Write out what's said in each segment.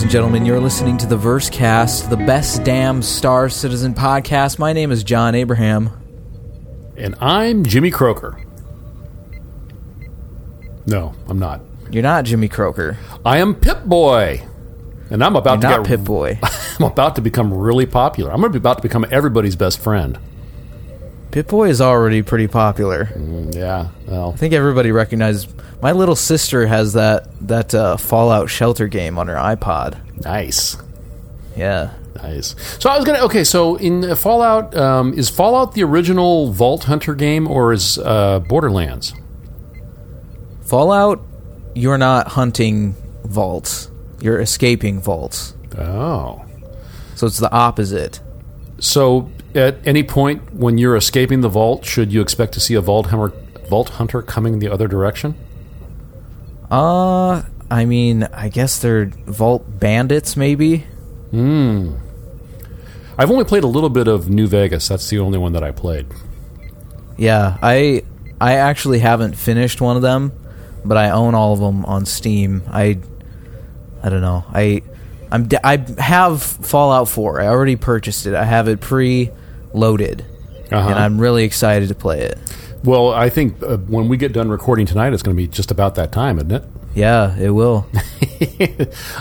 ladies and gentlemen. You're listening to the Versecast, the best damn Star Citizen podcast. My name is John Abraham. And I'm Jimmy Croker. No, I'm not. You're not Jimmy Croker. I am Pip Boy. And I'm about You're to not get Pip Boy. I'm about to become really popular. I'm going to be about to become everybody's best friend. Pip Boy is already pretty popular. Mm, yeah. Well, I think everybody recognizes. My little sister has that that uh, Fallout Shelter game on her iPod. nice. Yeah. Nice. So I was gonna. Okay, so in Fallout, um, is Fallout the original Vault Hunter game, or is uh, Borderlands? Fallout, you're not hunting vaults. You're escaping vaults. Oh, So it's the opposite. so at any point when you're escaping the vault, should you expect to see a Vault Hunter, Vault Hunter coming the other direction? Uh, I mean, I guess they're vault bandits, maybe. Hmm. I've only played a little bit of New Vegas. That's the only one that I played. Yeah, I I actually haven't finished one of them, but I own all of them on Steam. I I don't know. I I'm I have Fallout 4. I already purchased it. I have it pre-loaded, Uh-huh. and I'm really excited to play it. Well, I think uh, when we get done recording tonight, it's going to be just about that time, isn't it? Yeah, it will.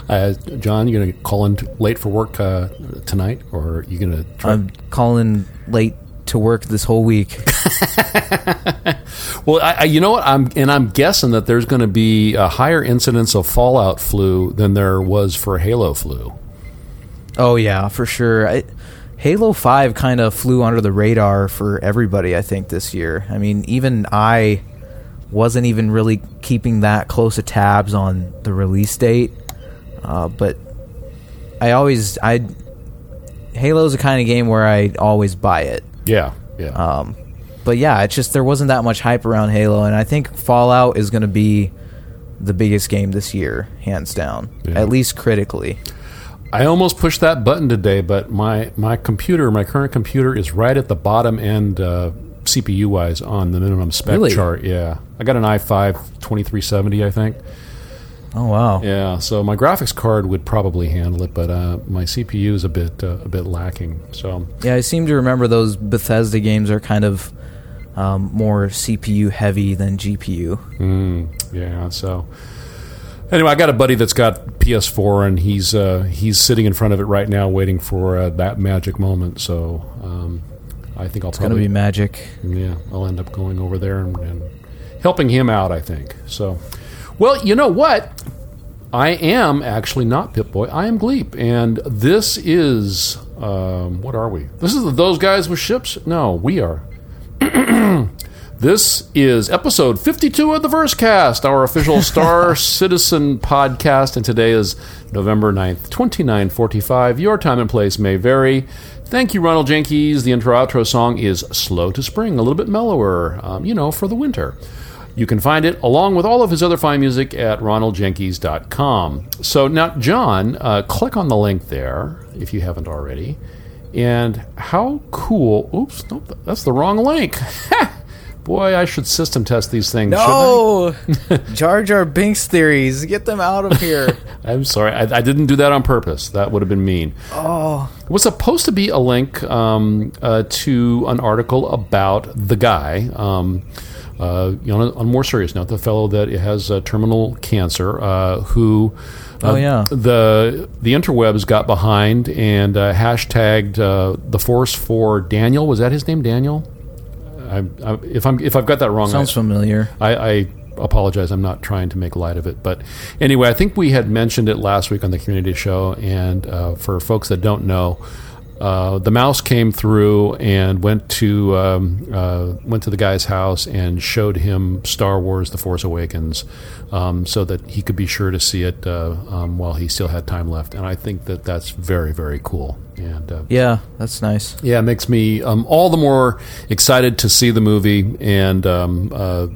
Uh, John, you going to call in t- late for work uh, tonight, or are you going to try? I'm calling late to work this whole week. well, I, I, you know what? I'm and I'm guessing that there's going to be a higher incidence of Fallout flu than there was for Halo flu. Oh yeah, for sure. I, Halo Five kind of flew under the radar for everybody. I think this year. I mean, even I wasn't even really keeping that close of tabs on the release date, uh, but I always I Halo's the kind of game where I always buy it. Yeah, yeah. Um, but yeah, it's just there wasn't that much hype around Halo, and I think Fallout is going to be the biggest game this year, hands down, Yeah. at least critically. I almost pushed that button today, but my my computer, my current computer, is right at the bottom end uh, CPU wise on the minimum spec Really? chart. Yeah, I got an i5 2370, I think. Oh wow. Yeah, so my graphics card would probably handle it, but uh, my CPU is a bit uh, a bit lacking. So Yeah, I seem to remember those Bethesda games are kind of um, more CPU heavy than GPU. Mm, yeah. So anyway, I got a buddy that's got PS4, and he's uh, he's sitting in front of it right now, waiting for uh, that magic moment. So um, I think I'll It's going to probably be magic. yeah I'll end up going over there and, and helping him out. I think so. Well, you know what? I am actually not Pip Boy. I am Gleep, and this is um, what are we? This is those guys with ships. No, we are. This is episode 52 of the Versecast, our official Star Citizen podcast, and today is November 9th, 2945. Your time and place may vary. Thank you, Ronald Jenkins. The intro outro song is Slow to Spring, a little bit mellower, um, you know, for the winter. You can find it along with all of his other fine music at ronaldjenkins.com. So now, John, uh, click on the link there if you haven't already. And how cool, oops, nope, that's the wrong link. Boy, I should system test these things. No, Jar Jar Binks theories. Get them out of here. I'm sorry, I, I, didn't do that on purpose. That would have been mean. Oh, it was supposed to be a link um, uh, to an article about the guy. Um, uh, you know, on a, more serious note, the fellow that has uh, terminal cancer, uh, who oh yeah, the the interwebs got behind and uh, hashtagged uh, the force for Daniel. Was that his name, Daniel? I, I, if I'm if I've got that wrong, sounds familiar. I, I apologize. I'm not trying to make light of it, but anyway, I think we had mentioned it last week on the community show. And uh, for folks that don't know, uh, the mouse came through and went to um, uh, went to the guy's house and showed him Star Wars: The Force Awakens, um, so that he could be sure to see it uh, um, while he still had time left. And I think that that's very very cool. And uh, yeah, that's nice. Yeah, it makes me um, all the more excited to see the movie and um, uh,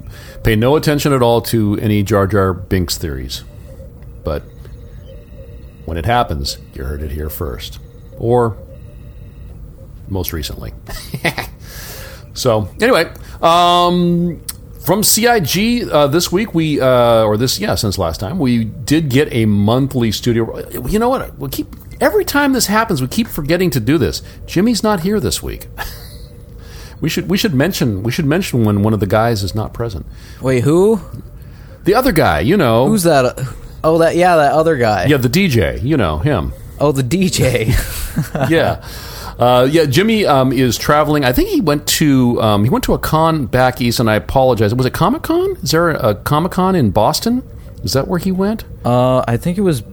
pay no attention at all to any Jar Jar Binks theories, but when it happens, you heard it here first, or most recently. so anyway, um, from CIG uh, this week we uh, or this yeah since last time we did get a monthly studio. You know what? We keep every time this happens we keep forgetting to do this. Jimmy's not here this week. we should we should mention we should mention when one of the guys is not present. Wait, who? The other guy, you know. Who's that? Oh, that yeah, that other guy. Yeah, the DJ, you know him. Oh, the DJ. yeah. Uh, yeah, Jimmy um, is traveling. I think he went to um, he went to a con back east, and I apologize. Was it Comic Con? Is there a, a Comic Con in Boston? Is that where he went? Uh, I think it was.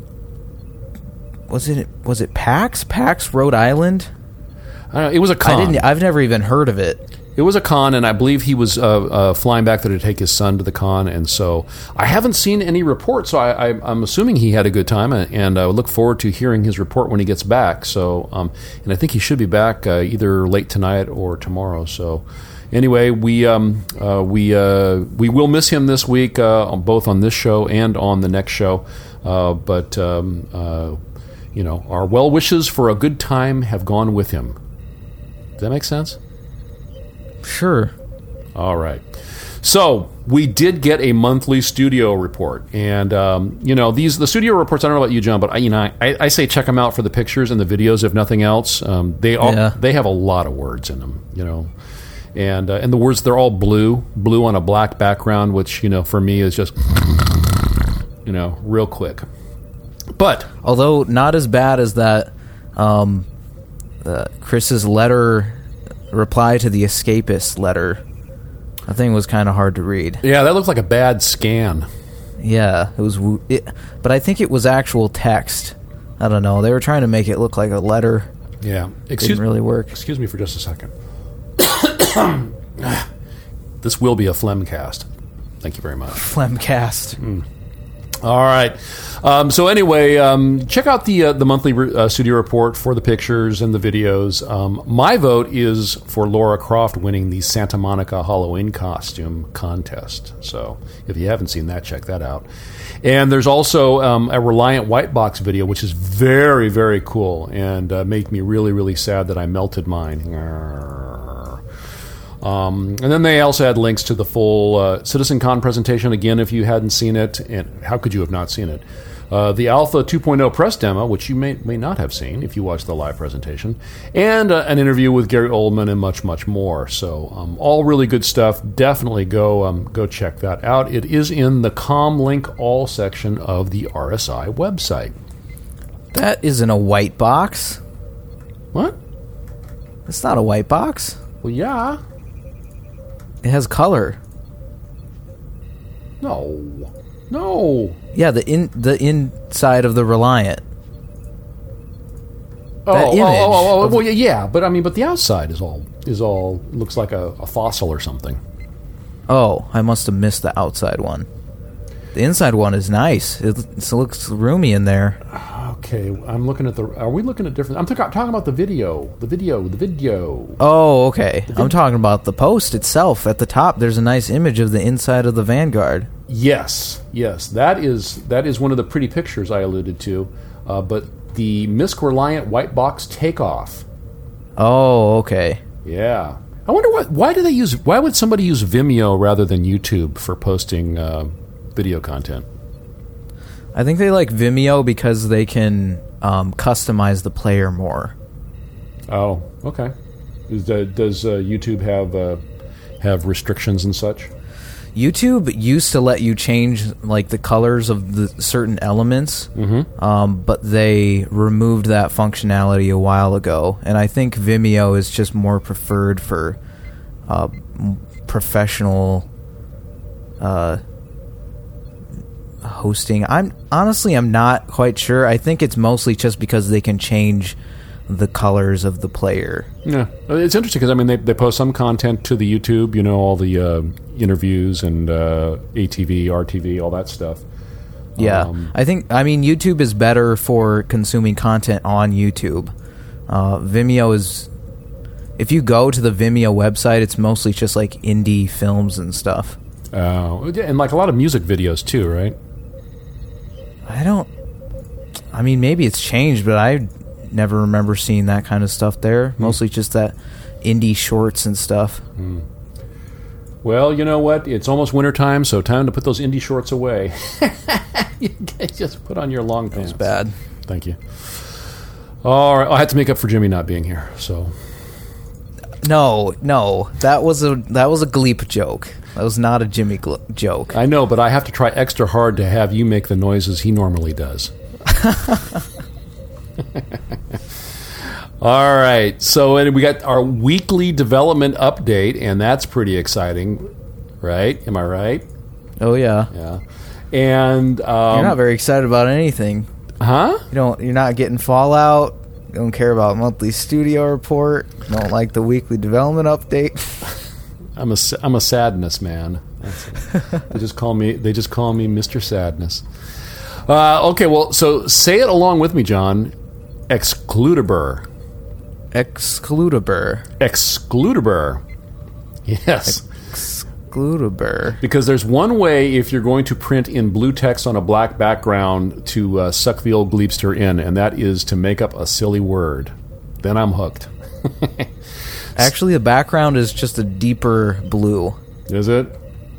Was it was it PAX? PAX Rhode Island. Uh, it was a con. I didn't. I've never even heard of it. It was a con, and I believe he was uh, uh, flying back there to take his son to the con. And so I haven't seen any reports, so I, am assuming he had a good time, and I look forward to hearing his report when he gets back. So, um, and I think he should be back uh, either late tonight or tomorrow. So, anyway, we um, uh, we uh, we will miss him this week, uh, both on this show and on the next show. but um, you know, our well wishes for a good time have gone with him. Does that make sense? Sure. All right. So we did get a monthly studio report, and um, you know these the studio reports. I don't know about you, John, but I, you know I, I say check them out for the pictures and the videos, if nothing else. Um, they all yeah. they have a lot of words in them, you know, and uh, and the words they're all blue, blue on a black background, which you know for me is just you know real quick. But although not as bad as that, um, uh, Chris's letter reply to the escapist letter. That thing was kind of hard to read. Yeah, that looked like a bad scan. Yeah, it was. It, but I think it was actual text. I don't know. They were trying to make it look like a letter. Yeah, excuse didn't really work. Excuse me for just a second. this will be a phlegmcast. Thank you very much. Phlegmcast. Mm. All right. Um, so anyway, um, check out the uh, the monthly re- uh, studio report for the pictures and the videos. Um, my vote is for Laura Croft winning the Santa Monica Halloween costume contest. So if you haven't seen that, check that out. And there's also um, a Reliant White Box video, which is very very cool and uh, made me really really sad that I melted mine. Um, and then they also had links to the full uh, CitizenCon presentation. Again, if you hadn't seen it, and how could you have not seen it? Uh, the Alpha 2.0 press demo, which you may, may not have seen if you watched the live presentation, and uh, an interview with Gary Oldman, and much, much more. So, um, all really good stuff. Definitely go um, go check that out. It is in the Comm-Link All section of the RSI website. That isn't a white box. What? It's not a white box. Well, yeah. It has color. No. No. Yeah, the in the inside of the Reliant. Oh, that oh, image oh, oh, oh, well, yeah, but I mean, but the outside is all is all looks like a, a fossil or something. Oh, I must have missed the outside one. The inside one is nice. It, it looks roomy in there. Okay, I'm looking at the. Are we looking at different? I'm t- talking about the video. The video. The video. Oh, okay. Vid- I'm talking about the post itself. At the top, there's a nice image of the inside of the Vanguard. Yes, yes. That is that is one of the pretty pictures I alluded to. Uh, but the MISC Reliant white box takeoff. Oh, okay. Yeah. I wonder what. Why do they use? Why would somebody use Vimeo rather than YouTube for posting uh, video content? I think they like Vimeo because they can um, customize the player more. Oh, okay. Is that, does uh, YouTube have uh, have restrictions and such? YouTube used to let you change like the colors of the certain elements, Mm-hmm. um, but they removed that functionality a while ago. And I think Vimeo is just more preferred for uh, professional uh, hosting. I'm honestly, I'm not quite sure. I think it's mostly just because they can change the colors of the player. Yeah, Uh, it's interesting because I mean they, they post some content to the YouTube, you know, all the uh, interviews and uh, ATV, RTV, all that stuff. Yeah, Um, I think I mean YouTube is better for consuming content on YouTube. Uh, Vimeo is. If you go to the Vimeo website, it's mostly just like indie films and stuff. Uh, and like a lot of music videos too, right? I don't. I mean, maybe it's changed, but I never remember seeing that kind of stuff there. Hmm. Mostly just that indie shorts and stuff. Hmm. Well, you know what? It's almost wintertime, so time to put those indie shorts away. you just put on your long pants. Bad. Thank you. All right, I had to make up for Jimmy not being here, so No, no, that was a that was a Gleep joke. That was not a Jimmy Gl- joke. I know, but I have to try extra hard to have you make the noises he normally does. All right, so and we got our weekly development update, and that's pretty exciting, right? Am I right? Oh yeah, Yeah. And um, you're not very excited about anything. huh? You don't. You're not getting Fallout. Don't care about monthly studio report. Don't like the weekly development update. I'm a I'm a sadness man. They just call me they just call me Mr. Sadness. Uh, okay, well, so say it along with me, John. Excludable. Excludable. Excludable. Yes. Excludable. Because there's one way if you're going to print in blue text on a black background to uh, suck the old Gleepster in, and that is to make up a silly word. Then I'm hooked. Actually, the background is just a deeper blue, Is it?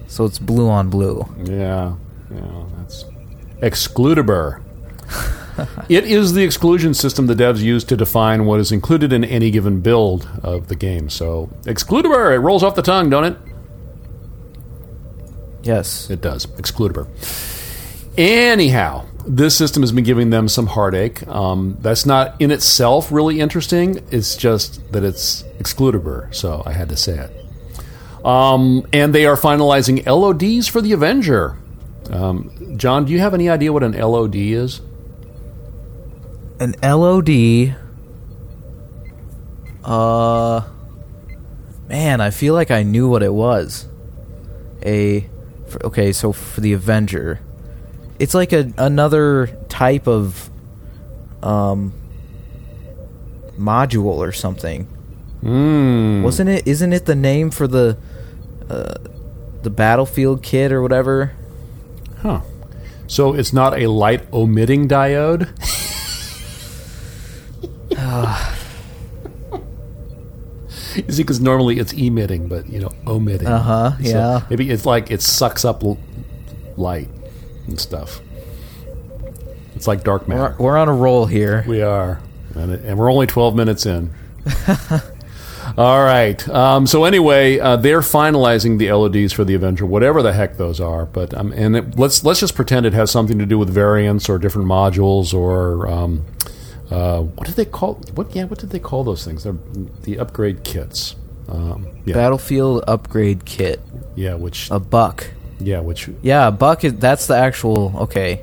so it's blue on blue. Yeah. Yeah, that's excludable. it is the exclusion system the devs use to define what is included in any given build of the game. So, excludable, it rolls off the tongue, don't it? Yes. It does. Excludable. Anyhow, this system has been giving them some heartache. Um, that's not in itself really interesting. It's just that it's excludable, so I had to say it. Um, and they are finalizing LODs for the Avenger. Um, John, do you have any idea what an LOD is? An LOD. Uh. Man, I feel like I knew what it was. A. For, okay, so for the Avenger. It's like a another type of. Um. Module or something. Hmm. Wasn't it? Isn't it the name for the. Uh, the battlefield kit or whatever? Huh. So it's not a light omitting diode? You see, because normally it's emitting, but you know, omitting. Uh-huh, So yeah. maybe it's like it sucks up l- light and stuff. It's like dark We're, matter. we're on a roll here. We are, and, it, and we're only twelve minutes in. All right. Um, so anyway, uh, they're finalizing the LODs for the Avenger, whatever the heck those are. But um, and it, let's let's just pretend it has something to do with variants or different modules or um, uh, what did they call what? Yeah, what did they call those things? They're the upgrade kits. Um, yeah, Battlefield upgrade kit. yeah, which A buck. yeah, which Yeah, a buck is that's the actual okay.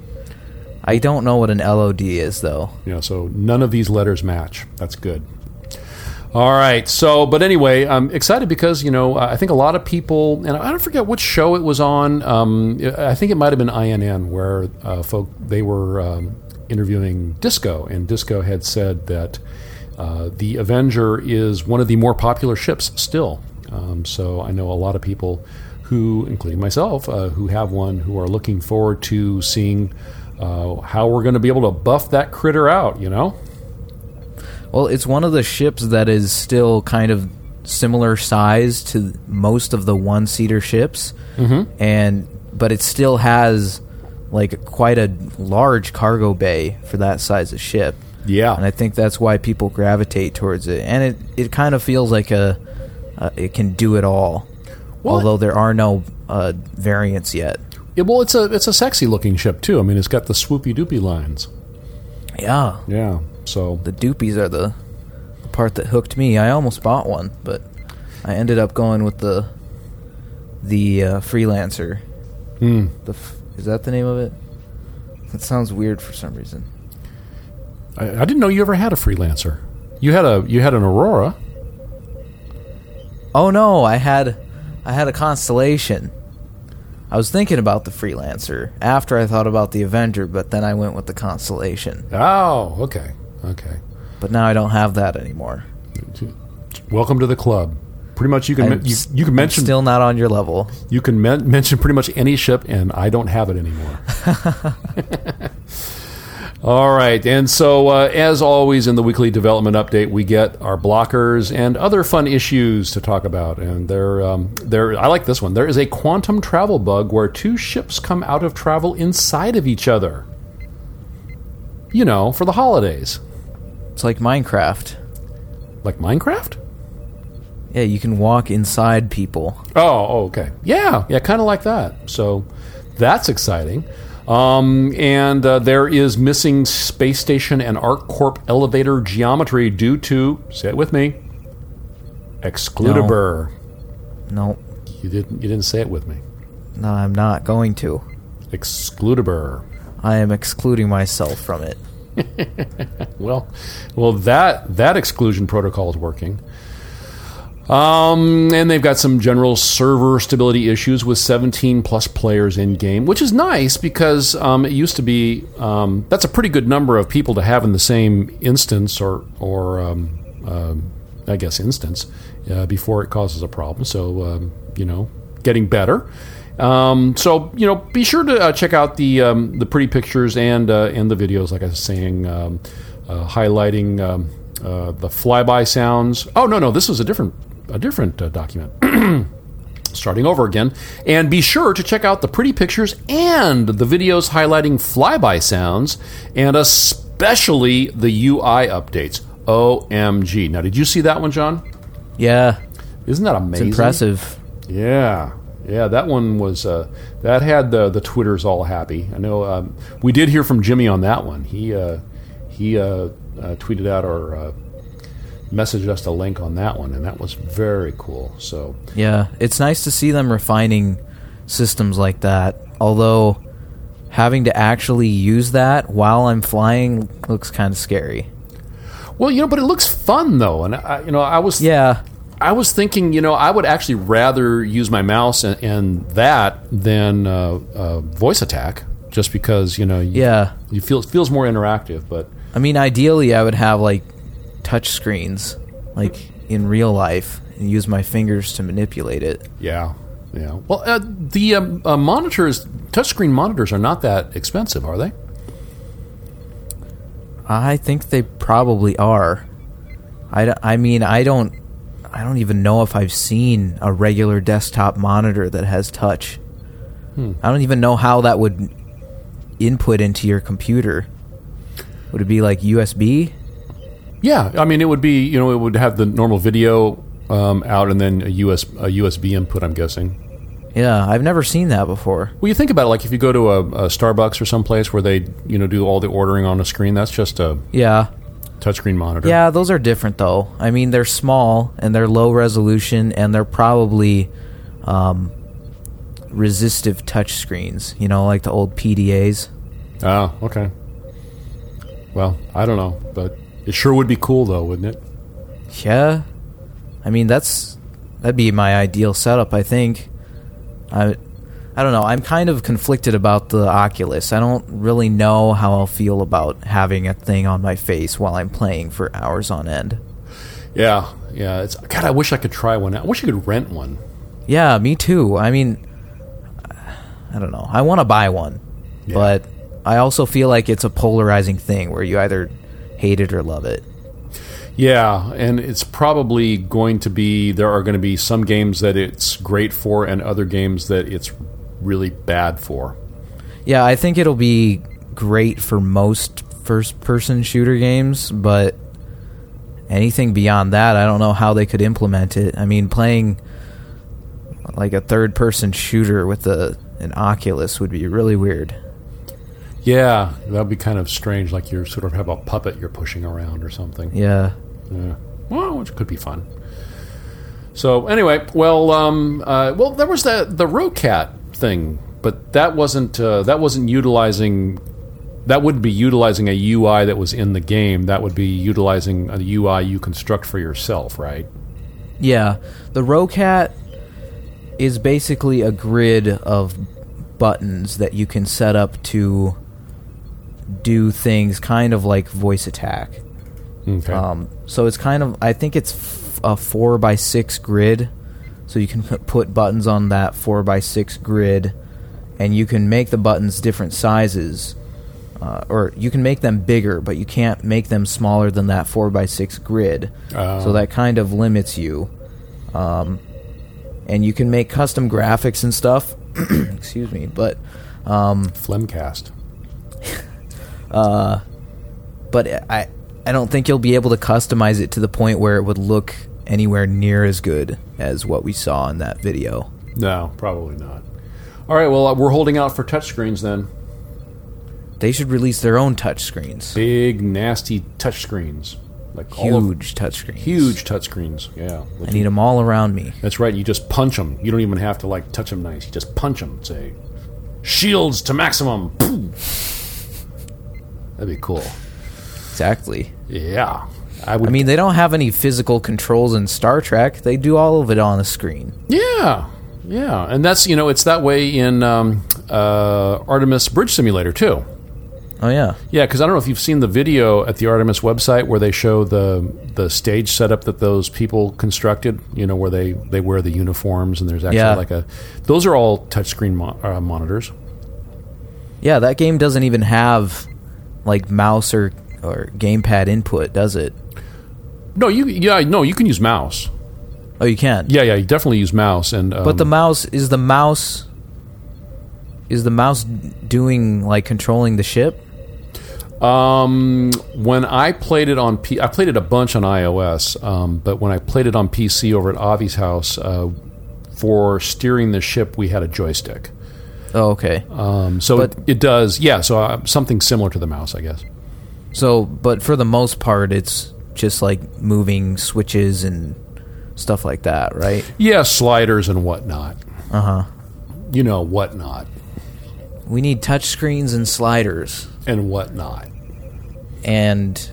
I don't know what an LOD is though. Yeah. So none of these letters match. That's good. All right. So, but anyway, I'm excited because you know I think a lot of people, and I don't forget which show it was on. Um, I think it might have been INN where uh, folk they were um, interviewing Disco, and Disco had said that uh, the Avenger is one of the more popular ships still. Um, so I know a lot of people who, including myself, uh, who have one, who are looking forward to seeing uh, how we're going to be able to buff that critter out. You know. Well, it's one of the ships that is still kind of similar size to most of the one seater ships, mm-hmm. and but it still has like quite a large cargo bay for that size of ship. Yeah. and I think that's why people gravitate towards it, and it it kind of feels like a uh, it can do it all. Well, although there are no uh, variants yet. Yeah, well, it's a it's a sexy looking ship too. I mean, it's got the swoopy doopy lines. Yeah, Yeah. So the doopies are the, the part that hooked me. I almost bought one, but I ended up going with the the uh, freelancer. hmm. The f- is that the name of it? That sounds weird for some reason. I, I didn't know you ever had a freelancer. You had a you had an Aurora. Oh no, I had I had a constellation. I was thinking about the freelancer after I thought about the Avenger, but then I went with the constellation. Oh, okay, okay. But now I don't have that anymore. Welcome to the club. Pretty much, you can I'm you, you can I'm mention still not on your level. you can men- mention pretty much any ship, and I don't have it anymore. All right, and so uh, as always in the weekly development update, we get our blockers and other fun issues to talk about. And there, um, there, I like this one. There is a quantum travel bug where two ships come out of travel inside of each other. You know, for the holidays, It's like Minecraft. like Minecraft. Yeah, you can walk inside people. Oh, oh, okay. Yeah, yeah, kind of like that. So that's exciting. Um, and uh, there is missing space station and ArcCorp elevator geometry due to, say it with me, Excludabur. No, You didn't. You didn't say it with me. no, I'm not going to. Excludabur. I am excluding myself from it. Well, well, that that exclusion protocol is working. Um, and they've got some general server stability issues with 17 plus players in game, which is nice because um, it used to be um, that's a pretty good number of people to have in the same instance or or um, um, I guess instance uh, before it causes a problem. So um, you know, getting better. Um, so you know, be sure to uh, check out the the pretty pictures and uh, and the videos, like I was saying, uh, highlighting uh, the flyby sounds. Oh no, no, this was a different a different uh, document. Starting over again, and be sure to check out the pretty pictures and the videos highlighting flyby sounds, and especially the UI updates. OMG! Now, did you see that one, John? Yeah, Isn't that it's amazing? impressive. Yeah, yeah, that one was uh, that had the the twitters all happy. I know um, we did hear from Jimmy on that one. He uh, he uh, uh, tweeted out our uh, messaged us a link on that one, and that was very cool. So Yeah, it's nice to see them refining systems like that. Although having to actually use that while I'm flying looks kind of scary. well, you know, but it looks fun though, and I, you know, I was Yeah, I was thinking, you know, I would actually rather use my mouse and, and that than uh, uh, voice attack, just because you know, you, yeah. you feel it feels more interactive, but. I mean, ideally, I would have like touch screens, like in real life, and use my fingers to manipulate it. Yeah, yeah. Well, uh, the um, uh, monitors, touchscreen monitors, are not that expensive, are they? I think they probably are. I, d- I mean, I don't. I don't even know if I've seen a regular desktop monitor that has touch. I don't even know how that would input into your computer. Would it be like USB? Yeah, I mean, it would be, you know, it would have the normal video um, out and then a, US, a USB input. I'm guessing. Yeah, I've never seen that before. Well, you think about it, like if you go to a, a Starbucks or someplace where they, you know, do all the ordering on a screen, that's just a Yeah. touchscreen monitor. Yeah, those are different though. I mean, they're small and they're low resolution and they're probably um, resistive touch screens, you know, like the old PDAs. Oh, okay. Well, I don't know, but it sure would be cool, though, wouldn't it? Yeah. I mean, that's that'd be my ideal setup, I think. I I don't know. I'm kind of conflicted about the Oculus. I don't really know how I'll feel about having a thing on my face while I'm playing for hours on end. Yeah, yeah. It's God. I wish I could try one. I wish I could rent one. Yeah, me too. I mean, I don't know. I want to buy one, Yeah. but I also feel like it's a polarizing thing where you either hate it or love it. Yeah, and it's probably going to be there are going to be some games that it's great for and other games that it's really bad for. Yeah, I think it'll be great for most first person shooter games, but anything beyond that, I don't know how they could implement it. I mean, playing like a third person shooter with a an Oculus would be really weird. Yeah, that'd be kind of strange like you sort of have a puppet you're pushing around or something. Yeah. Yeah. Well, which could be fun. So anyway, well, um, uh, well, there was that the Roccat thing, but that wasn't uh, that wasn't utilizing. That wouldn't be utilizing a UI that was in the game. That would be utilizing a UI you construct for yourself, right? Yeah. The Roccat is basically a grid of buttons that you can set up to do things kind of like voice attack. Okay. Um, so it's kind of, I think it's f- a four by six grid. So you can p- put buttons on that four by six grid, and you can make the buttons different sizes, uh, or you can make them bigger, but you can't make them smaller than that four by six grid. Oh. So that kind of limits you. Um, and you can make custom graphics and stuff. Excuse me, but um, Phlegmcast. But I I don't think you'll be able to customize it to the point where it would look anywhere near as good as what we saw in that video. No, probably not. All right. Well, uh, we're holding out for touchscreens then. They should release their own touchscreens. Big, nasty touchscreens, like Huge touchscreens. huge touchscreens. Yeah. I need them all around me. That's right. You just punch them. You don't even have to like touch them nice. You just punch them. Say, shields to maximum. That'd be cool. Exactly. Yeah, I would. I mean, they don't have any physical controls in Star Trek. They do all of it on the screen. yeah, yeah, and that's you know it's that way in um, uh, Artemis Bridge Simulator too. Oh yeah. Yeah, because I don't know if you've seen the video at the Artemis website where they show the the stage setup that those people constructed. You know, where they they wear the uniforms and there's actually Yeah. like a. Those are all touchscreen mo- uh, monitors. Yeah, that game doesn't even have like mouse or or gamepad input, does it? No, you yeah no you can use mouse. Oh, you can. Yeah, yeah, you definitely use mouse and. Um, But the mouse is the mouse is the mouse doing like controlling the ship? Um, when I played it on P, I played it a bunch on iOS. Um, but when I played it on PC over at Avi's house, uh, for steering the ship, we had a joystick. Oh, okay. Um, so But- it, it does, yeah. So uh, something similar to the mouse, I guess. So, but for the most part, it's just like moving switches and stuff like that, right? Yeah, sliders and whatnot. Uh huh. You know, whatnot We need touchscreens and sliders and whatnot and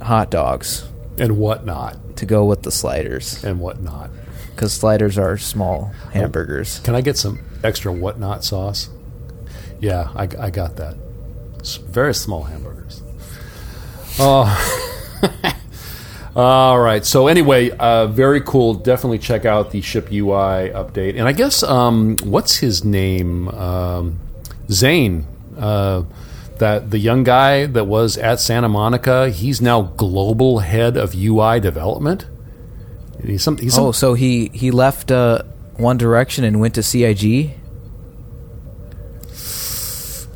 hot dogs and whatnot to go with the sliders and whatnot. Because sliders are small hamburgers. Can I get some extra whatnot sauce? Yeah, I, I got that. S- very small hamburgers. Oh. All right. So anyway, uh, very cool. Definitely check out the ship UI update. And I guess um, what's his name? Um, Zane. Uh, that the young guy that was at Santa Monica. He's now global head of UI development. He's some. He's some Oh, so he he left uh, One Direction and went to CIG.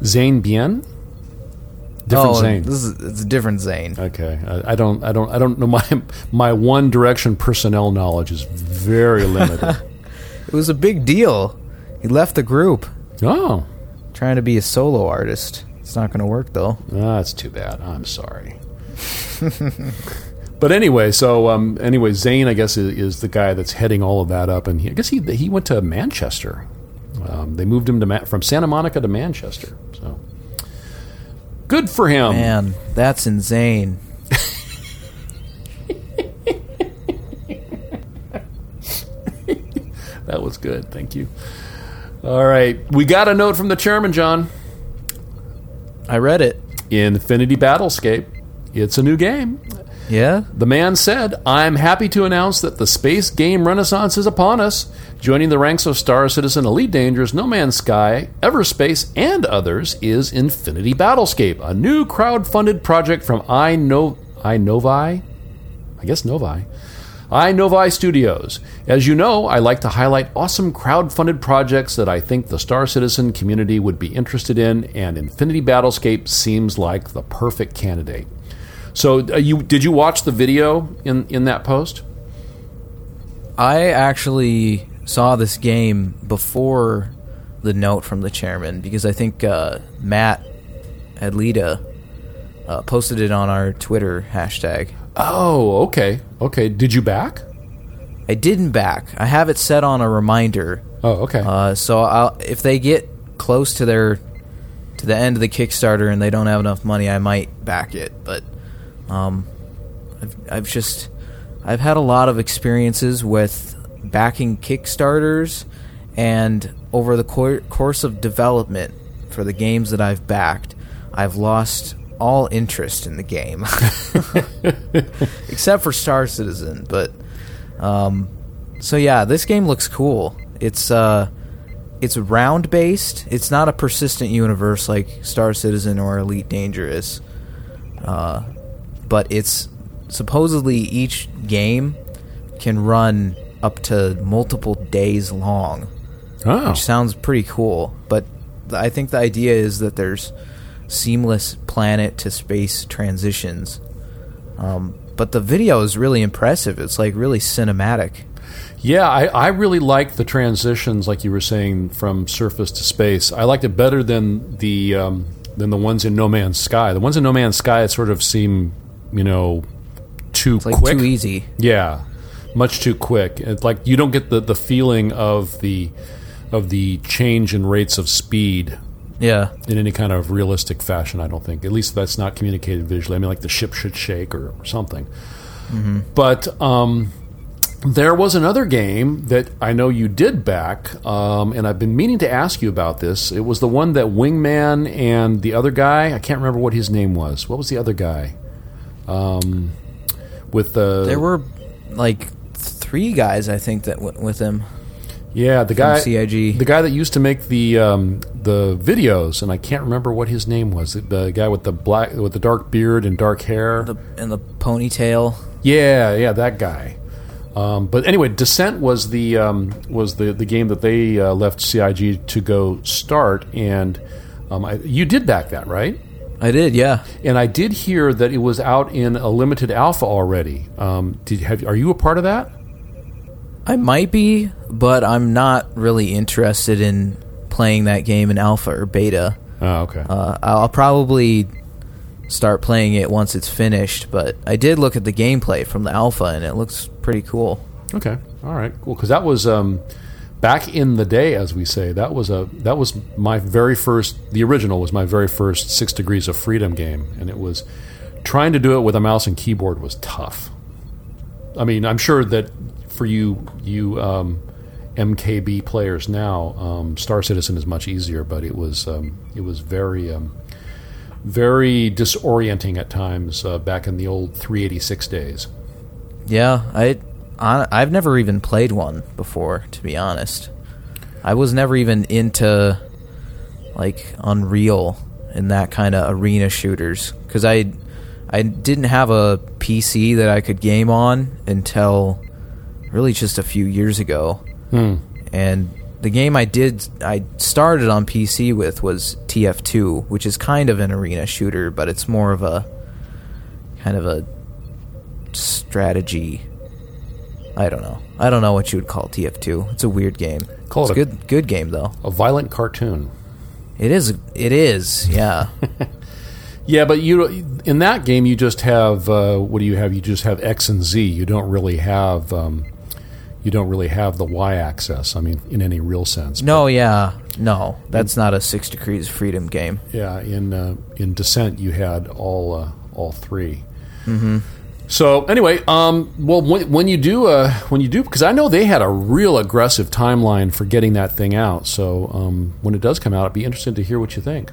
Zane Bien. Different oh, Zane. This is it's a different Zane. Okay, I, I don't, I don't, I don't know. My my One Direction personnel knowledge is very limited. It was a big deal. He left the group oh, trying to be a solo artist. It's not going to work though. that's too bad. I'm sorry. but anyway, so um, anyway, Zane, I guess, is, is the guy that's heading all of that up, and he, I guess he he went to Manchester. Um, they moved him to Ma- from Santa Monica to Manchester. So good for him. Man, that's insane. That was good. Thank you. All right, we got a note from the chairman, John. I read it. Infinity Battlescape. It's a new game. Yeah. The man said, I'm happy to announce that the space game renaissance is upon us. Joining the ranks of Star Citizen Elite Dangerous, No Man's Sky, Everspace, and others is Infinity Battlescape, a new crowd funded project from iNo- iNovi. I guess Novi. I Novi Studios. As you know, I like to highlight awesome crowd-funded projects that I think the Star Citizen community would be interested in, and Infinity Battlescape seems like the perfect candidate. So, uh, you did you watch the video in in that post? I actually saw this game before the note from the chairman because I think uh, Matt Adlita uh, posted it on our Twitter hashtag. Oh, okay, okay. Did you back? I didn't back. I have it set on a reminder. Oh, okay. Uh, so I'll, if they get close to their to the end of the Kickstarter and they don't have enough money, I might back it. But um, I've, I've just I've had a lot of experiences with backing Kickstarters, and over the cour course of development for the games that I've backed, I've lost all interest in the game, except for Star Citizen. But um, so yeah, this game looks cool. It's uh, it's round based. It's not a persistent universe like Star Citizen or Elite Dangerous. Uh, but it's supposedly each game can run up to multiple days long, oh, which sounds pretty cool. But I think the idea is that there's seamless planet to space transitions. Um, but the video is really impressive. It's like really cinematic. Yeah, I, I really liked the transitions, like you were saying, from surface to space. I liked it better than the um, than the ones in No Man's Sky. The ones in No Man's Sky it sort of seem, you know, too It's like quick. too easy. Yeah, much too quick. It's like you don't get the, the feeling of the of the change in rates of speed Yeah. in any kind of realistic fashion. I don't think. At least that's not communicated visually. I mean, like the ship should shake or, or something. But um, there was another game that I know you did back, um, and I've been meaning to ask you about this. It was the one that Wingman and the other guy. I can't remember what his name was. What was the other guy? Um, with the There were like three guys, I think, that went with him. Yeah, the guy CIG. the guy that used to make the um, the videos, and I can't remember what his name was. The guy with the black with the dark beard and dark hair. The, and the ponytail. yeah, yeah, that guy. Um, but anyway, Descent was the um, was the, the game that they uh, left CIG to go start, and um, I, you did back that right. I did, yeah. And I did hear that it was out in a limited alpha already. Um, did have are you a part of that? I might be, but I'm not really interested in playing that game in alpha or beta. Oh, okay. Uh, I'll probably start playing it once it's finished, but I did look at the gameplay from the alpha and it looks pretty cool. Okay. All right. Cool. Because that was um, back in the day, as we say. That was a that was my very first. The original was my very first Six Degrees of Freedom game, and it was trying to do it with a mouse and keyboard was tough. I mean, I'm sure that for you you um, MKB players now, um, Star Citizen is much easier, but it was um, it was very um, very disorienting at times uh, back in the old 386 days. Yeah, I, I I've never even played one before, to be honest. I was never even into like Unreal and that kind of arena shooters because I I didn't have a PC that I could game on until really just a few years ago. Hmm. And the game I did I started on PC with was TF2, which is kind of an arena shooter, but it's more of a kind of a strategy. I don't know. I don't know what you would call TF2. It's a weird game. Call it's it a good good game though. A violent cartoon. It is it is. Yeah. Yeah, but you in that game you just have uh, what do you have? You just have X and Z. You don't really have um, you don't really have the Y axis. I mean, in any real sense. no, yeah. No. That's not a 6 degrees freedom game. Yeah, in uh, in Descent you had all uh, all 3 Mm-hmm. So anyway, um, well, when, when you do uh, when you do because I know they had a real aggressive timeline for getting that thing out. So um, when it does come out, it'd be interesting to hear what you think.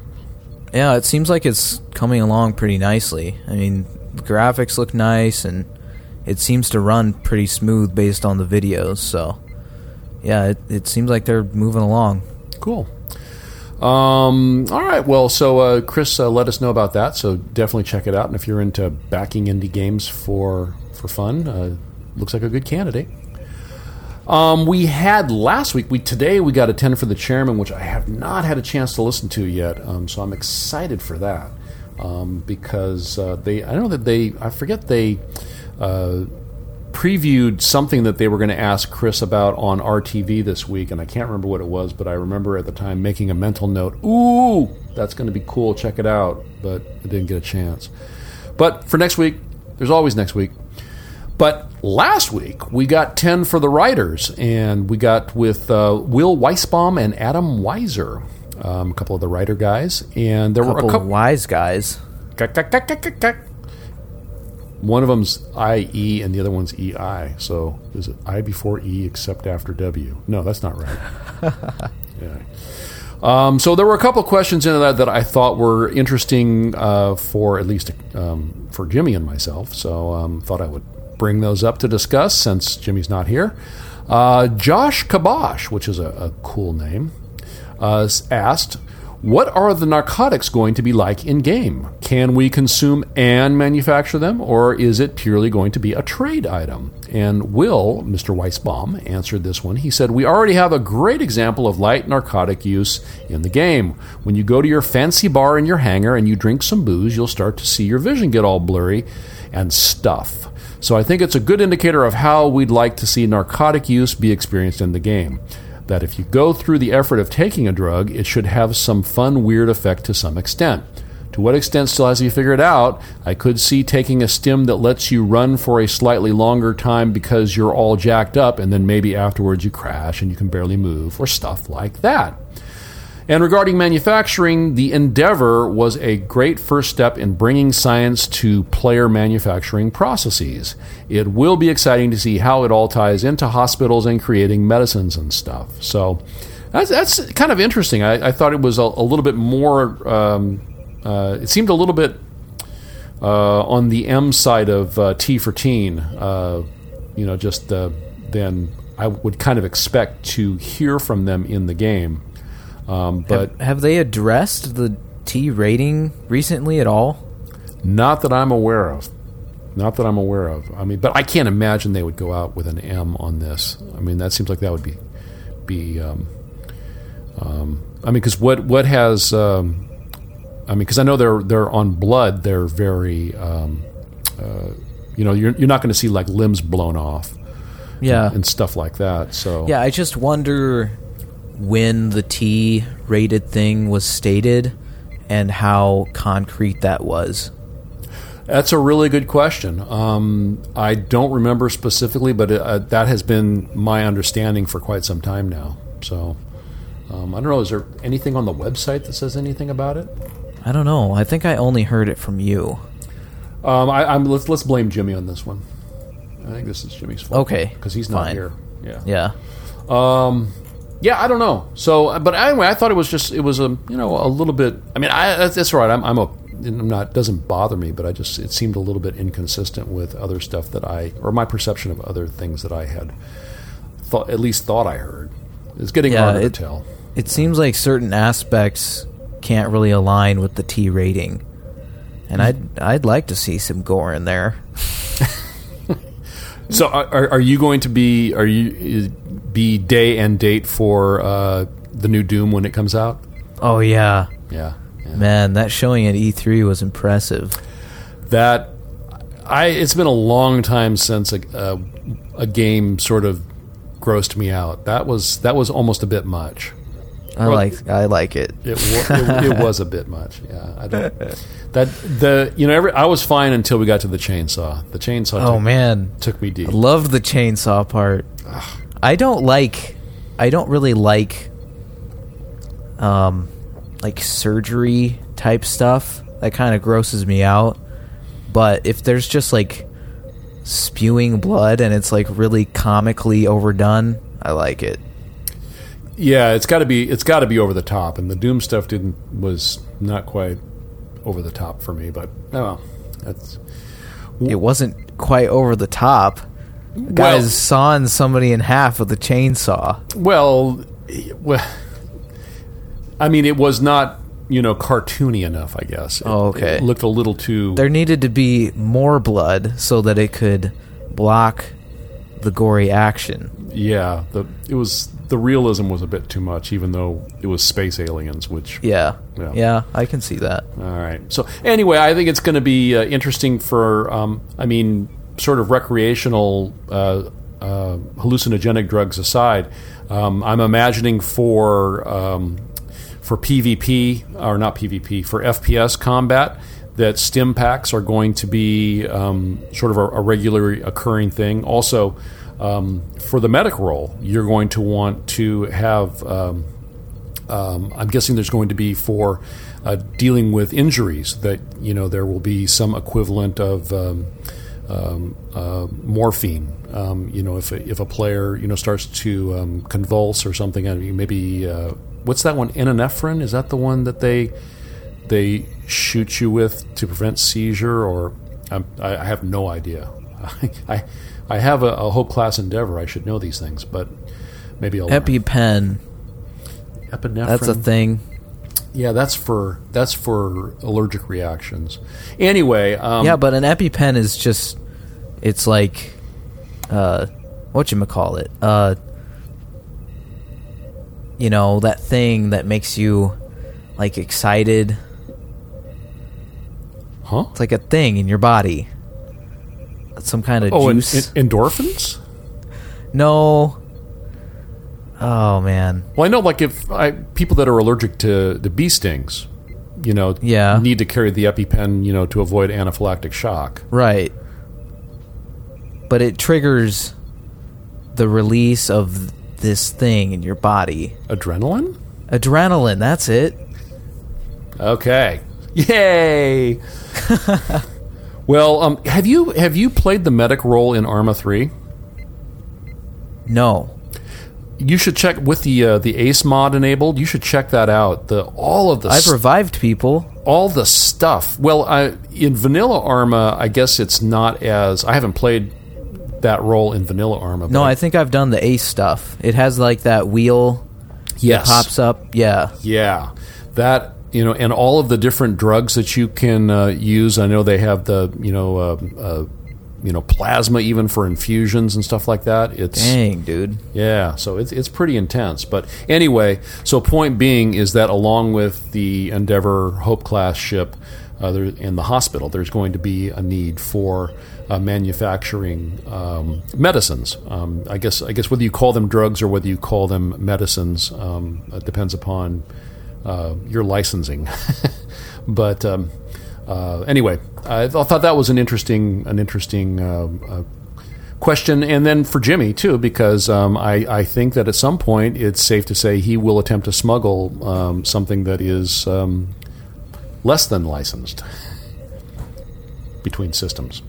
Yeah, it seems like it's coming along pretty nicely. I mean, the graphics look nice and it seems to run pretty smooth based on the videos. So, yeah, it, it seems like they're moving along. Cool. Um, all right. Well, so uh, Chris uh, let us know about that. So definitely check it out. And if you're into backing indie games for for fun, uh, looks like a good candidate. Um, we had last week. We today we got a ten for the chairman, which I have not had a chance to listen to yet. Um, so I'm excited for that um, because uh, they. I know that they. I forget they uh, previewed something that they were going to ask Chris about on RTV this week, and I can't remember what it was, but I remember at the time making a mental note. Ooh, that's going to be cool. Check it out. But I didn't get a chance. But for next week, there's always next week. But last week we got ten for the writers, and we got with uh, Will Weissbaum and Adam Wieser, um, a couple of the writer guys, and there were a Couple couple. wise guys. One of them's IE and the other one's EI. So is it I before E except after W? No, that's not right. yeah. Um, so there were a couple of questions in that that I thought were interesting uh, for at least um, for Jimmy and myself. So um, thought I would bring those up to discuss since Jimmy's not here. Uh, Josh Kabosh, which is a, a cool name, uh, asked, "What are the narcotics going to be like in game? Can we consume and manufacture them, or is it purely going to be a trade item?" And Will, Mr. Weissbaum, answered this one. He said, "We already have a great example of light narcotic use in the game. When you go to your fancy bar in your hangar and you drink some booze, you'll start to see your vision get all blurry and stuff." So I think it's a good indicator of how we'd like to see narcotic use be experienced in the game that if you go through the effort of taking a drug, it should have some fun, weird effect to some extent. To what extent still has to be figured out. I could see taking a stim that lets you run for a slightly longer time because you're all jacked up, and then maybe afterwards you crash and you can barely move, or stuff like that. And regarding manufacturing, the Endeavor was a great first step in bringing science to player manufacturing processes. It will be exciting to see how it all ties into hospitals and creating medicines and stuff. So that's, that's kind of interesting. I, I thought it was a, a little bit more, um, uh, it seemed a little bit uh, on the M side of uh, T for teen, uh, you know, just uh, than I would kind of expect to hear from them in the game. Um, but Have, have they addressed the T rating recently at all? Not that I'm aware of. Not that I'm aware of. I mean, but I can't imagine they would go out with an M on this. I mean, that seems like that would be be. Um, um, I mean, because what what has um, I mean, because I know they're they're on blood. They're very. Um, uh, you know, you're you're not going to see like limbs blown off Yeah. and stuff like that. So Yeah, I just wonder when the T rated thing was stated and how concrete that was. That's a really good question. Um, I don't remember specifically, but uh, that has been my understanding for quite some time now. So um, I don't know. Is there anything on the website that says anything about it? I don't know. I think I only heard it from you. Um, I, I'm, let's let's blame Jimmy on this one. I think this is Jimmy's fault. Okay, because he's not fine. here. Yeah. Yeah. Um, yeah, I don't know. So, uh, but anyway, I thought it was just it was a you know a little bit. I mean, I that's, right. I'm I'm a I'm not doesn't bother me, but I just it seemed a little bit inconsistent with other stuff that I or my perception of other things that I had thought at least thought I heard. It's getting Yeah, harder it- to tell. It seems like certain aspects can't really align with the T rating. And hmm. I'd I'd like to see some gore in there. So, are, are you going to be are you be day and date for uh, the new Doom when it comes out? Oh yeah. Yeah, yeah. Man, that showing at E3 was impressive. that I it's been a long time since a, a, a game sort of grossed me out. That was that was almost a bit much. I Well- like I like it. It, it, it was a bit much. Yeah, I don't. That the you know every I was fine until we got to the chainsaw. The chainsaw. Oh took, man, took me deep. I love the chainsaw part. I don't like I don't really like um like surgery type stuff. That kind of grosses me out. But if there's just like spewing blood and it's like really comically overdone, I like it. Yeah, it's got to be it's got to be over the top, and the Doom stuff didn't was not quite over the top for me. But oh well, that's It wasn't quite over the top. The Well- guy's sawing somebody in half with a chainsaw. well, well. I mean, it was not you know cartoony enough. I guess. It, Oh, okay. It looked a little too. There needed to be more blood so that it could block the gory action. yeah, the it was the realism was a bit too much, even though it was space aliens, which Yeah. Yeah. Yeah, I can see that. All right. So anyway, I think it's going to be uh, interesting for, um, I mean, sort of recreational uh, uh, hallucinogenic drugs aside. Um, I'm imagining for um, for PvP or not PvP for FPS combat that stim packs are going to be um, sort of a, a regularly occurring thing. Also, um, for the medic role, you're going to want to have. Um, um, I'm guessing there's going to be for uh, dealing with injuries that you know there will be some equivalent of um, um, uh, morphine. Um, you know, if a, if a player you know starts to convulse or something, mean, maybe uh, what's that one? Epinephrine is that the one that they they shoot you with to prevent seizure? Or I, I have no idea. I I have a, a Hope class Endeavor. I should know these things, but maybe I'll learn. EpiPen, epinephrine. that's a thing. Yeah, that's for that's for allergic reactions. Anyway, um, yeah, but an EpiPen is just it's like uh what you call it? Uh you know, that thing that makes you like excited. huh? It's like a thing in your body. Some kind of Oh, en- juice. en- endorphins. no. Oh man. Well, I know, like if I, people that are allergic to the bee stings, you know, Yeah. need to carry the EpiPen, you know, to avoid anaphylactic shock. Right. But it triggers the release of this thing in your body. Adrenaline. Adrenaline, that's it. Okay. Yay. well, um, have you have you played the medic role in Arma three? No. You should check with the uh, the Ace mod enabled. You should check that out. The all of the I've revived people. all the stuff. Well, I, in Vanilla Arma, I guess it's not as I haven't played that role in Vanilla Arma. No, I think I've done the ace stuff. It has like that wheel yes, pops up. Yeah. yeah, that you know, and all of the different drugs that you can uh, use. I know they have the you know, uh, uh, you know, plasma even for infusions and stuff like that. It's Dang, dude. Yeah, so it's it's pretty intense. But anyway, so point being is that along with the Endeavor Hope class ship uh, there, in the hospital, there's going to be a need for uh, manufacturing um, medicines. Um, I guess I guess whether you call them drugs or whether you call them medicines um, it depends upon uh, your licensing. but um, uh, anyway, I th- thought that was an interesting an interesting. Uh, uh, question, and then for Jimmy too, because um, I, I think that at some point it's safe to say he will attempt to smuggle um, something that is um, less than licensed between systems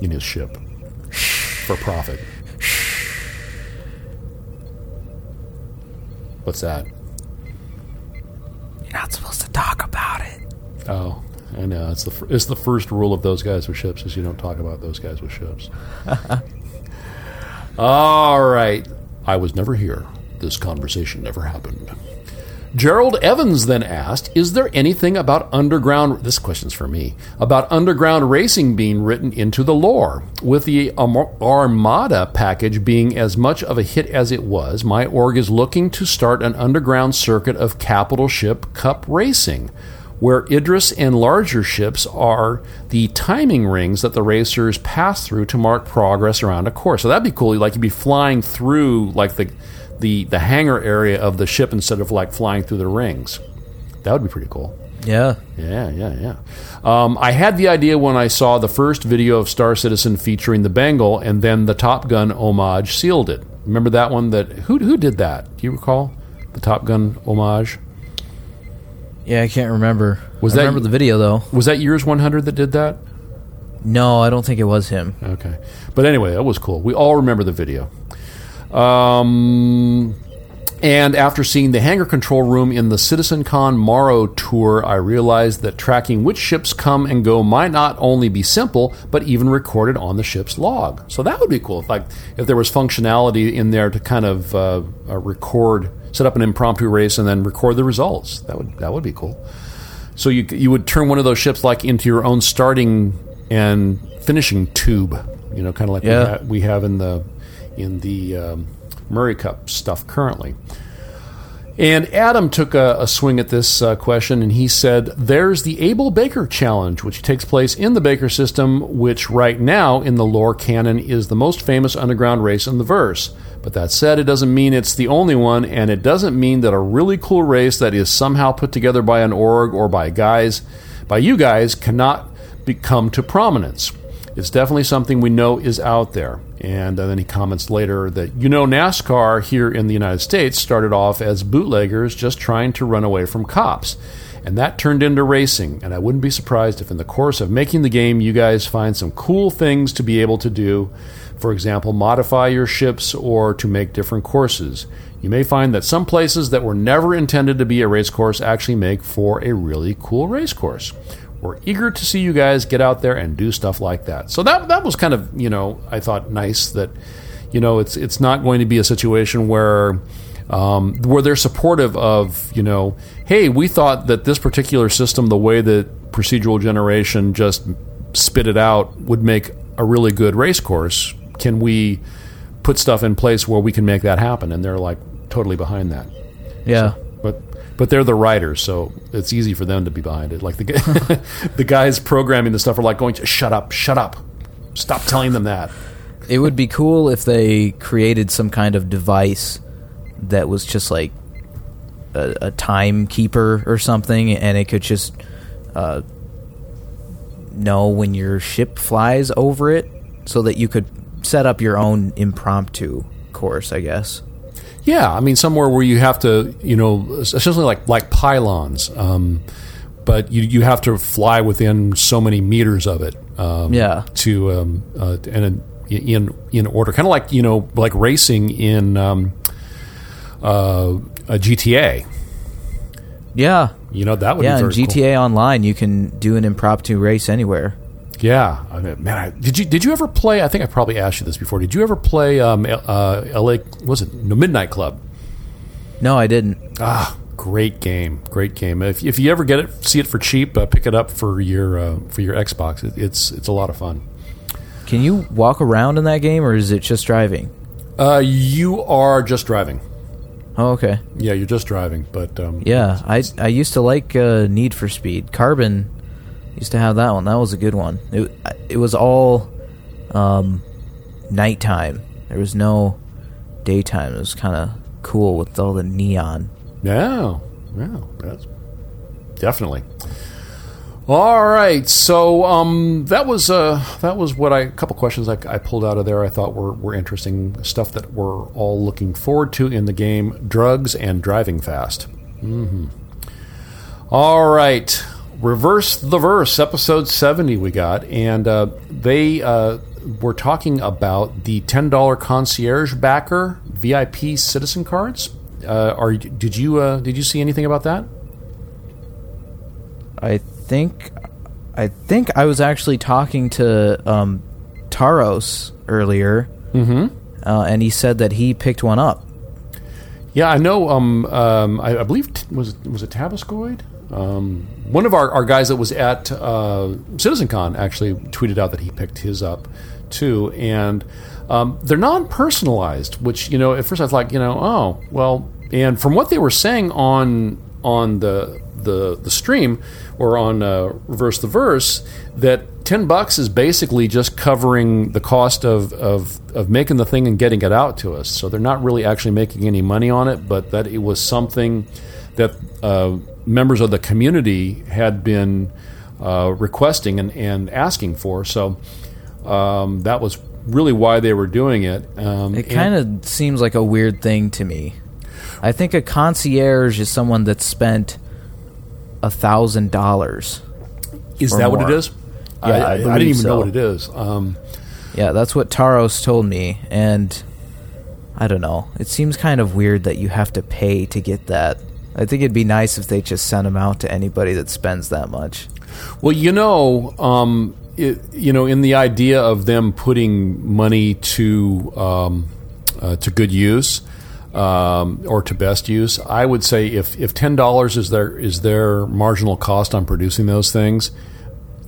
in his ship for profit. What's that? You're not supposed to talk about it. Oh, I know. It's the fir- it's the first rule of those guys with ships is you don't talk about those guys with ships. All right. I was never here. This conversation never happened. Gerald Evans then asked, "Is there anything about underground this question's for me, about underground racing being written into the lore? With the Armada package being as much of a hit as it was, my org is looking to start an underground circuit of capital ship cup racing." where Idris and larger ships are the timing rings that the racers pass through to mark progress around a course. So that'd be cool. Like you'd be flying through like the the the hangar area of the ship instead of like flying through the rings. That would be pretty cool. Yeah. Yeah, yeah, yeah. Um, I had the idea when I saw the first video of Star Citizen featuring the Bengal, and then the Top Gun homage sealed it. Remember that one? That who who did that? Do you recall the Top Gun homage? Yeah, I can't remember. Was I that- remember the video though? Was that Years 100 that did that? No, I don't think it was him. Okay. But anyway, that was cool. We all remember the video. Um, and after seeing the hangar control room in the CitizenCon Morrow tour, I realized that tracking which ships come and go might not only be simple, but even recorded on the ship's log. So that would be cool. If like if there was functionality in there to kind of uh, uh, record set up an impromptu race and then record the results. That would that would be cool. So you you would turn one of those ships like into your own starting and finishing tube. You know, kind of like Yeah. we, ha- we have in the in the um, Murray Cup stuff currently. And Adam took a, a swing at this uh, question and he said, There's the Abel Baker Challenge, which takes place in the Baker system, which right now in the lore canon is the most famous underground race in the verse. But that said, it doesn't mean it's the only one, and it doesn't mean that a really cool race that is somehow put together by an org or by guys, by you guys, cannot become to prominence. It's definitely something we know is out there. And uh, then he comments later that, you know, NASCAR here in the United States started off as bootleggers just trying to run away from cops. And that turned into racing. And I wouldn't be surprised if, in the course of making the game, you guys find some cool things to be able to do. For example, modify your ships or to make different courses. You may find that some places that were never intended to be a race course actually make for a really cool race course. We're eager to see you guys get out there and do stuff like that. So that that was kind of you know I thought nice that you know it's it's not going to be a situation where um, where they're supportive of you know hey we thought that this particular system the way that procedural generation just spit it out would make a really good race course. Can we put stuff in place where we can make that happen? And they're like totally behind that Yeah. but but they're the writers, so it's easy for them to be behind it. Like the the guys programming the stuff are like going to shut up, shut up, stop telling them that. It would be cool if they created some kind of device that was just like a, a timekeeper or something, and it could just uh, know when your ship flies over it, so that you could set up your own impromptu course. I guess. Yeah, I mean somewhere where you have to, you know, essentially like like pylons, um, but you you have to fly within so many meters of it. Um, Yeah. To um, uh, and in in order, kind of like you know like racing in um, uh, a GTA. Yeah. You know that would Yeah, be very cool. GTA Online, you can do an impromptu race anywhere. Yeah, I mean, man, I, did you did you ever play? I think I probably asked you this before. Did you ever play um, uh, L.A. Was it no Midnight Club? No, I didn't. Ah, great game, great game. If, if you ever get it, see it for cheap, uh, pick it up for your uh, for your Xbox. It, it's it's a lot of fun. Can you walk around in that game, or is it just driving? Uh, you are just driving. Oh, okay. Yeah, you're just driving, but um, Yeah, I I used to like uh, Need for Speed. Carbon used to have that one. That was a good one. It it was all um, nighttime. There was no daytime. It was kind of cool with all the neon. Yeah, yeah, that's definitely. All right, so um, that was uh, that was what I a couple questions I, I pulled out of there. I thought were were interesting stuff that we're all looking forward to in the game: drugs and driving fast. hmm All right, reverse the verse, episode seventy. We got, and uh, they uh, were talking about the ten dollar concierge backer VIP citizen cards. Uh, are did you uh, did you see anything about that? I think I think I was actually talking to um, Taros earlier, Mm-hmm. uh, and he said that he picked one up. Yeah, I know. Um, um, I, I believe t- was it, was it Tabascoid? Um, one of our, our guys that was at uh, CitizenCon actually tweeted out that he picked his up too, and um, they're non-personalized. Which you know, at first I like, you know, oh well. And from what they were saying on on the the the stream or on uh, reverse the verse, that ten bucks is basically just covering the cost of, of of making the thing and getting it out to us. So they're not really actually making any money on it, but that it was something that uh, members of the community had been uh, requesting and, and asking for. So um, that was really why they were doing it. Um, It kind of seems like a weird thing to me. I think a concierge is someone that spent a thousand dollars. is that what it is? Yeah, I, I I, I didn't even so. know what it is. Um, Yeah, that's what Taros told me, and I don't know. It seems kind of weird that you have to pay to get that. I think it'd be nice if they just sent them out to anybody that spends that much. Well, you know, um, it, you know, in the idea of them putting money to um, uh, to good use, um, or to best use. I would say if if ten dollars is their is their marginal cost on producing those things,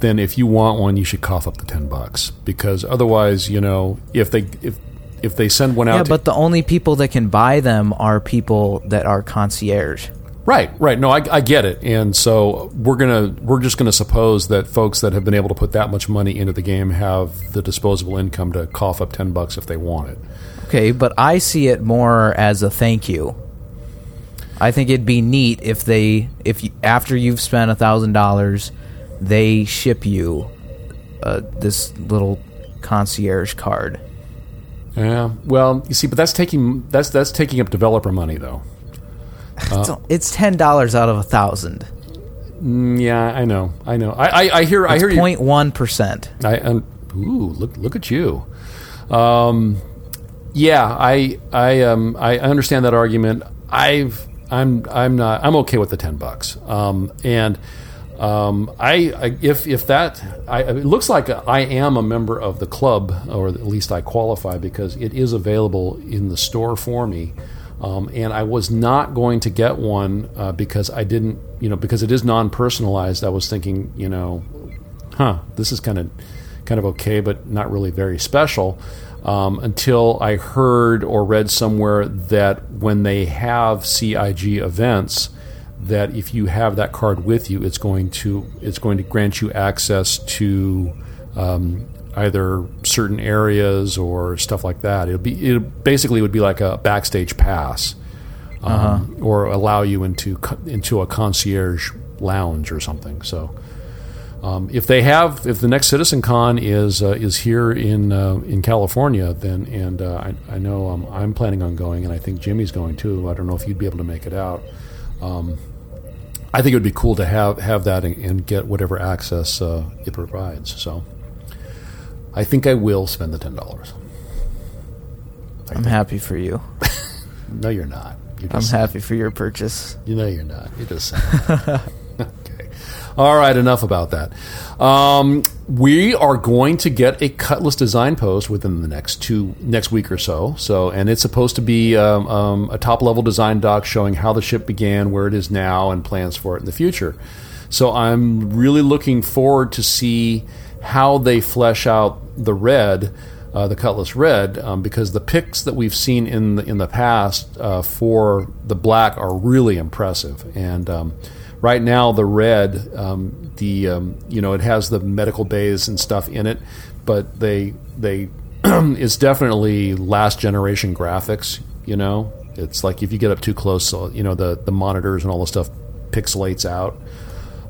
then if you want one, you should cough up the ten bucks because otherwise, you know, if they if if they send one out, Yeah, to- but the only people that can buy them are people that are concierge. Right, right. No, I, I get it, and so we're gonna we're just gonna suppose that folks that have been able to put that much money into the game have the disposable income to cough up ten bucks if they want it. Okay, but I see it more as a thank you. I think it'd be neat if they, if you, after you've spent a thousand dollars, they ship you uh, this little concierge card. Yeah. Well, you see, but that's taking that's that's taking up developer money, though. It's, it's ten dollars out of a thousand. Mm, yeah, I know, I know. I I, I hear I It's hear you. point one percent. I um, ooh, look look at you. Um, yeah, I I um I understand that argument. I've I'm I'm not I'm okay with the ten bucks. Um, and um, I, I if if that I, it looks like I am a member of the club, or at least I qualify because it is available in the store for me. Um, and I was not going to get one uh, because I didn't, you know, because it is non-personalized. I was thinking, you know, huh, this is kind of kind of okay, but not really very special. Um, until I heard or read somewhere that when they have CIG events, that if you have that card with you, it's going to it's going to grant you access to um, either certain areas or stuff like that. It'll be it basically would be like a backstage pass, um, or allow you into into a concierge lounge or something. So. Um, if they have, if the next Citizen Con is uh, is here in uh, in California, then and uh, I, I know um, I'm planning on going, and I think Jimmy's going too. I don't know if you'd be able to make it out. Um, I think it would be cool to have have that and, and get whatever access uh, it provides. So, I think I will spend the ten dollars. I'm happy for you. No, you're not. You're I'm happy for your purchase. You know you're not. You're just. All right. Enough about that. Um, we are going to get a Cutlass design post within the next two next week or so. So, and it's supposed to be um, um, a top level design doc showing how the ship began, where it is now, and plans for it in the future. So, I'm really looking forward to see how they flesh out the red uh, the Cutlass Red um, because the pics that we've seen in the, in the past uh, for the black are really impressive. And um, right now, the red, um, the um, you know, it has the medical bays and stuff in it, but they they it's definitely last generation graphics. You know, it's like if you get up too close, so, you know, the the monitors and all the stuff pixelates out.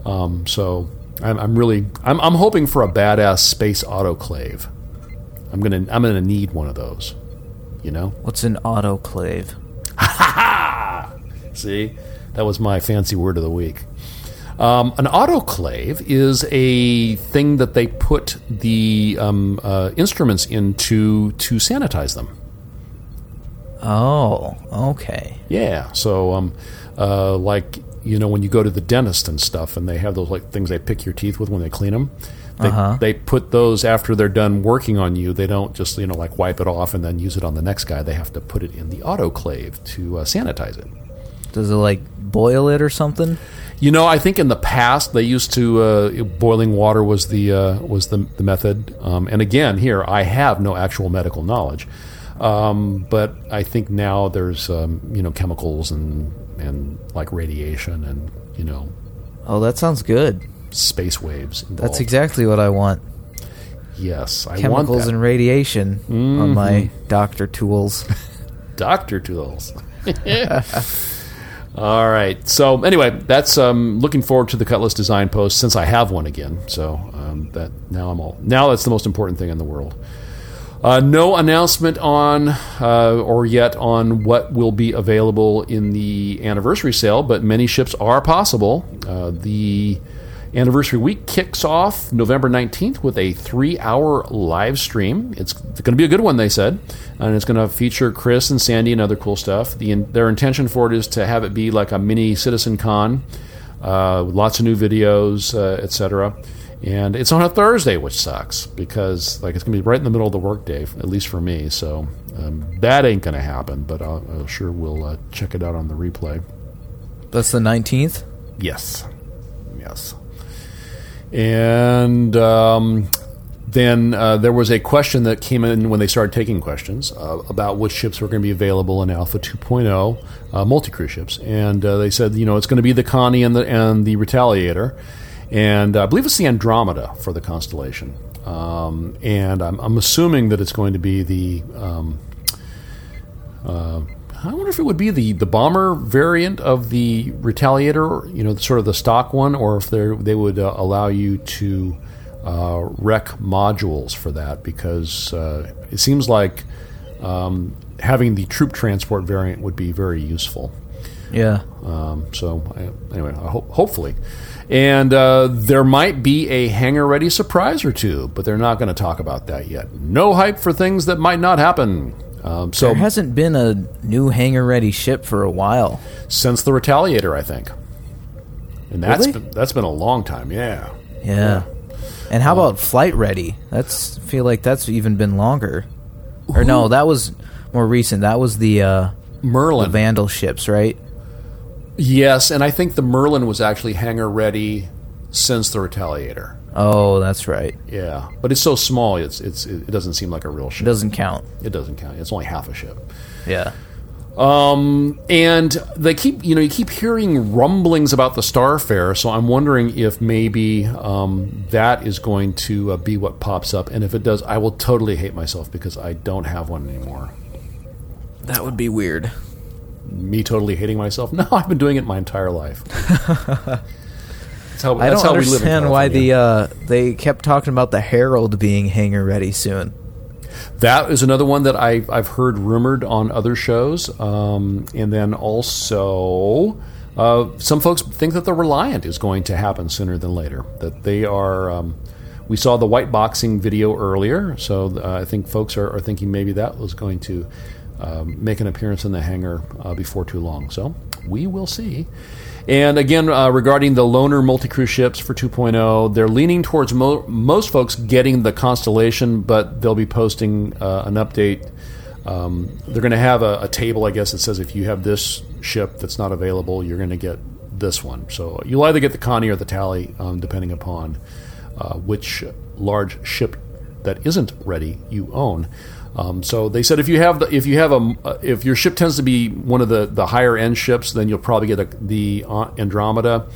Um, so I'm, I'm really I'm, I'm hoping for a badass space autoclave. I'm gonna I'm gonna need one of those. You know. What's an autoclave? Ha ha. See, that was my fancy word of the week. Um, an autoclave is a thing that they put the um, uh, instruments into to sanitize them. Oh, okay. Yeah. So, um, uh, like you know, when you go to the dentist and stuff, and they have those like things they pick your teeth with when they clean them. They, Uh-huh. they put those after they're done working on you. They don't just you know like wipe it off and then use it on the next guy. They have to put it in the autoclave to uh, sanitize it. Does it like boil it or something? You know, I think in the past they used to uh, boiling water was the uh, was the, the method. Um, and again, here I have no actual medical knowledge, um, but I think now there's um, you know chemicals and and like radiation and you know Oh, that sounds good. space waves. Involved. That's exactly what I want. yes, I want Chemicals and radiation on my doctor tools. Doctor tools. All right. So anyway, that's um, looking forward to the Cutlass design post since I have one again. So um, that now I'm all now that's the most important thing in the world. Uh, no announcement on uh, or yet on what will be available in the anniversary sale, but many ships are possible. Uh, the anniversary week kicks off November 19th with a three hour live stream. It's going to be a good one, they said, and it's going to feature Chris and Sandy and other cool stuff. The, their intention for it is to have it be like a mini Citizen Con, uh, with lots of new videos, uh, etc. And it's on a Thursday, which sucks because like it's going to be right in the middle of the workday, at least for me. So um, that ain't going to happen, but I'll, I'll sure we'll uh, check it out on the replay. That's the 19th? Yes. Yes. And um, then uh, there was a question that came in when they started taking questions uh, about which ships were going to be available in Alpha 2.0 uh, multi-crew ships, and uh, they said, you know, it's going to be the Connie and the and the Retaliator, and I believe it's the Andromeda for the constellation. Um, and I'm, I'm, assuming that it's going to be the. Um, uh, I wonder if it would be the, the bomber variant of the Retaliator, you know, sort of the stock one, or if they would uh, allow you to uh, rec modules for that, because uh, it seems like um, having the troop transport variant would be very useful. Yeah. Um, so I, anyway, ho- hopefully, and uh, there might be a hangar ready surprise or two, but they're not going to talk about that yet. No hype for things that might not happen. Um, so there hasn't been a new hangar ready ship for a while since the Retaliator, I think, and that's really? been, that's been a long time. Yeah. Yeah. yeah. And how about flight ready? That's feel like that's even been longer. Or no, that was more recent. That was the uh, Merlin the Vanduul ships, right? Yes, and I think the Merlin was actually hangar ready since the Retaliator. Oh, that's right. Yeah, but it's so small. It's it's it doesn't seem like a real ship. It doesn't count. It doesn't count. It's only half a ship. Yeah. Um, and they keep, you know, you keep hearing rumblings about the Starfarer, so I'm wondering if maybe um, that is going to uh, be what pops up. And if it does, I will totally hate myself because I don't have one anymore. That would be weird. Me totally hating myself? No, I've been doing it my entire life. how, I don't understand why the uh, they kept talking about the Herald being hangar ready soon. That is another one that I've, I've heard rumored on other shows. Um, and then also, uh, some folks think that the Reliant is going to happen sooner than later. That they are. Um, we saw the white boxing video earlier, so uh, I think folks are, are, thinking maybe that was going to um, make an appearance in the hangar uh, before too long. So we will see. And again, uh, regarding the loaner multi-crew ships for 2.0, they're leaning towards mo- most folks getting the Constellation, but they'll be posting uh, an update. Um, they're going to have a, a, table, I guess, that says if you have this ship that's not available, you're going to get this one. So you'll either get the Connie or the Tally, um, depending upon uh, which large ship that isn't ready you own. Um, so they said if you have the, if you have a if your ship tends to be one of the, the higher end ships, then you'll probably get a, the Andromeda.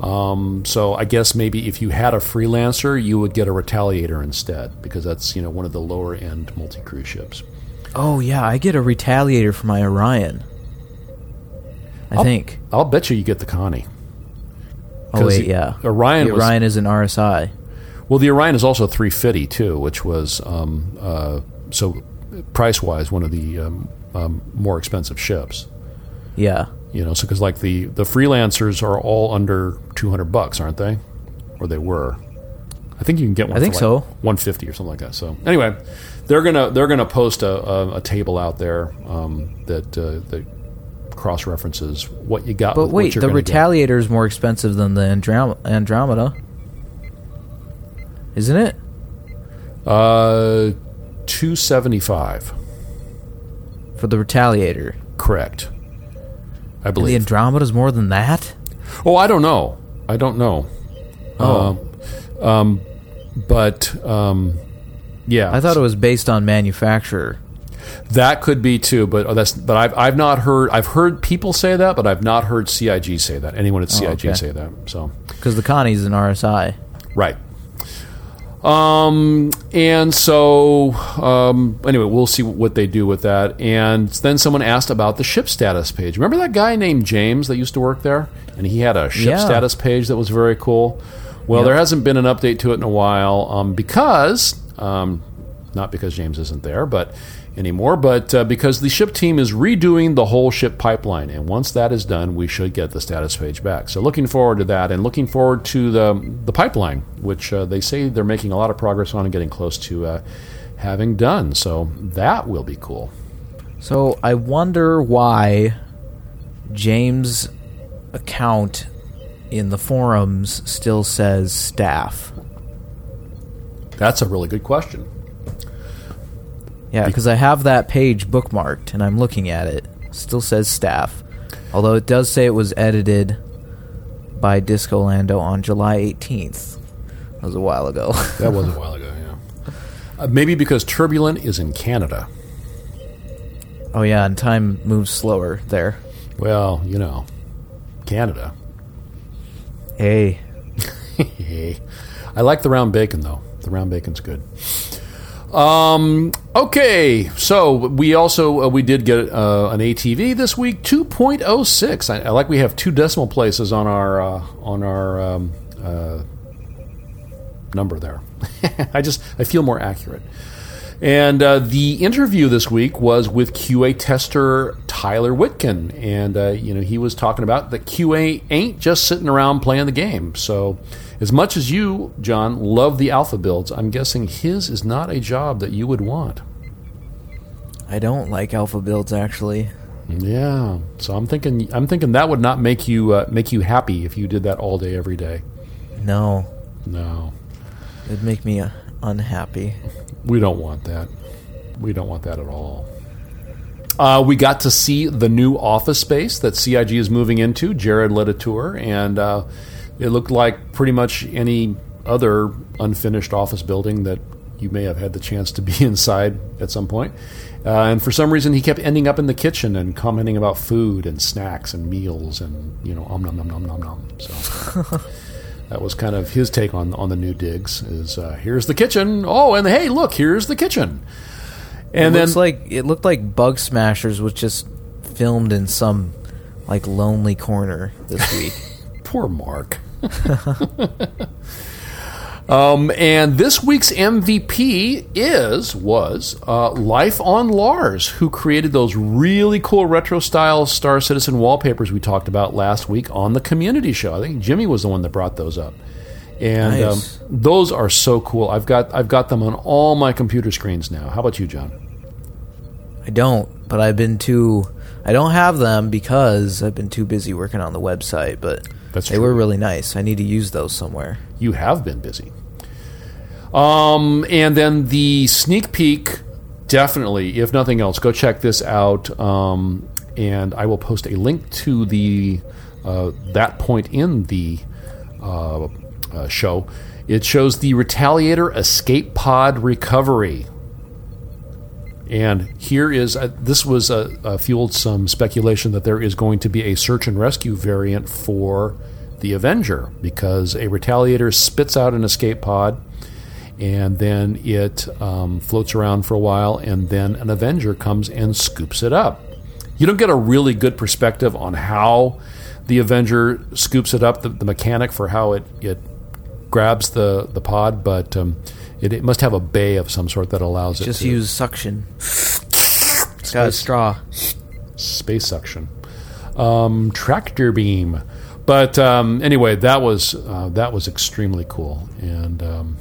Um, so I guess maybe if you had a freelancer, you would get a Retaliator instead because that's you know one of the lower end multi crew ships. Oh yeah, I get a Retaliator for my Orion. I I'll, think. I'll bet you you get the Connie. Oh wait, yeah. Orion. The Orion is an RSI. Well, the Orion is also 350 too, which was um, uh, so price wise, one of the um, um, more expensive ships. Yeah, you know, so because like the the freelancers are all under two hundred bucks, aren't they? Or they were. I think you can get one. I think like so. One fifty or something like that. So anyway, they're gonna they're gonna post a, a, a table out there um, that uh, that cross references what you got. But wait, the Retaliator is more expensive than the Androm- Andromeda, isn't it? Uh, 275 for the Retaliator. Correct. I believe and the Andromeda's more than that. Oh, I don't know. I don't know. Oh, uh, um, but um, yeah, I thought it was based on manufacturer. That could be too, but that's but I've I've not heard I've heard people say that, but I've not heard CIG say that. Anyone at CIG oh, okay. say that. So because the Connie's an RSI, right? Um, and so, um, anyway, we'll see what they do with that. And then someone asked about the ship status page. Remember that guy named James that used to work there? And he had a ship yeah. status page that was very cool. Well, yep. there hasn't been an update to it in a while um, because, um, not because James isn't there, but anymore, but uh, because the ship team is redoing the whole ship pipeline. And once that is done, we should get the status page back. So looking forward to that and looking forward to the, the pipeline, which uh, they say they're making a lot of progress on and getting close to uh, having done. So that will be cool. So I wonder why James' account in the forums still says staff. That's a really good question. Yeah, because I have that page bookmarked and I'm looking at it. Still says staff. Although it does say it was edited by Disco Lando on July 18th. That was a while ago. That was a while ago, yeah. Uh, maybe because Turbulent is in Canada. oh, yeah, and time moves slower there. Well, you know, Canada. Hey, Hey. I like the round bacon though. The round bacon's good. Um. Okay. So we also uh, we did get uh, an ATV this week, two point oh six. I, I like we have two decimal places on our uh, on our um, uh, number there. I just I feel more accurate. And uh, the interview this week was with QA tester Tyler Witkin, and uh, you know he was talking about that QA ain't just sitting around playing the game. So, as much as you, John, love the alpha builds, I'm guessing his is not a job that you would want. I don't like alpha builds actually. Yeah. So I'm thinking I'm thinking that would not make you uh, make you happy if you did that all day every day. No, No, it'd make me uh, unhappy. we don't want that. We don't want that at all. Uh, we got to see the new office space that CIG is moving into. Jared led a tour, and uh, it looked like pretty much any other unfinished office building that you may have had the chance to be inside at some point. Uh, and for some reason, he kept ending up in the kitchen and commenting about food and snacks and meals and you know, om nom nom nom nom nom. So. That was kind of his take on on the new digs. Is uh, here's the kitchen. Oh, and hey, look, here's the kitchen. And it then like it looked like Bug Smashers was just filmed in some like lonely corner this week. poor Mark. um, and this week's MVP is was uh, Life on Lars, who created those really cool retro style Star Citizen wallpapers we talked about last week on the community show. I think Jimmy was the one that brought those up. And Nice. um, those are so cool. I've got I've got them on all my computer screens now. How about you, John? I don't, but I've been too. I don't have them because I've been too busy working on the website. But That's they true. were really nice. I need to use those somewhere. you have been busy. Um, and then the sneak peek, definitely, if nothing else, go check this out. Um, and I will post a link to the uh, that point in the uh, uh, show. It shows the Retaliator escape pod recovery. And here is uh, this was uh, uh, fueled some speculation that there is going to be a search and rescue variant for the Avenger because a Retaliator spits out an escape pod and then it um, floats around for a while and then an Avenger comes and scoops it up. You don't get a really good perspective on how the Avenger scoops it up, the, the mechanic for how it, it grabs the, the pod, but um, it, it must have a bay of some sort that allows it Just to use suction. It's got a straw. space suction, um, tractor beam. But um, anyway, that was uh, that was extremely cool, and um,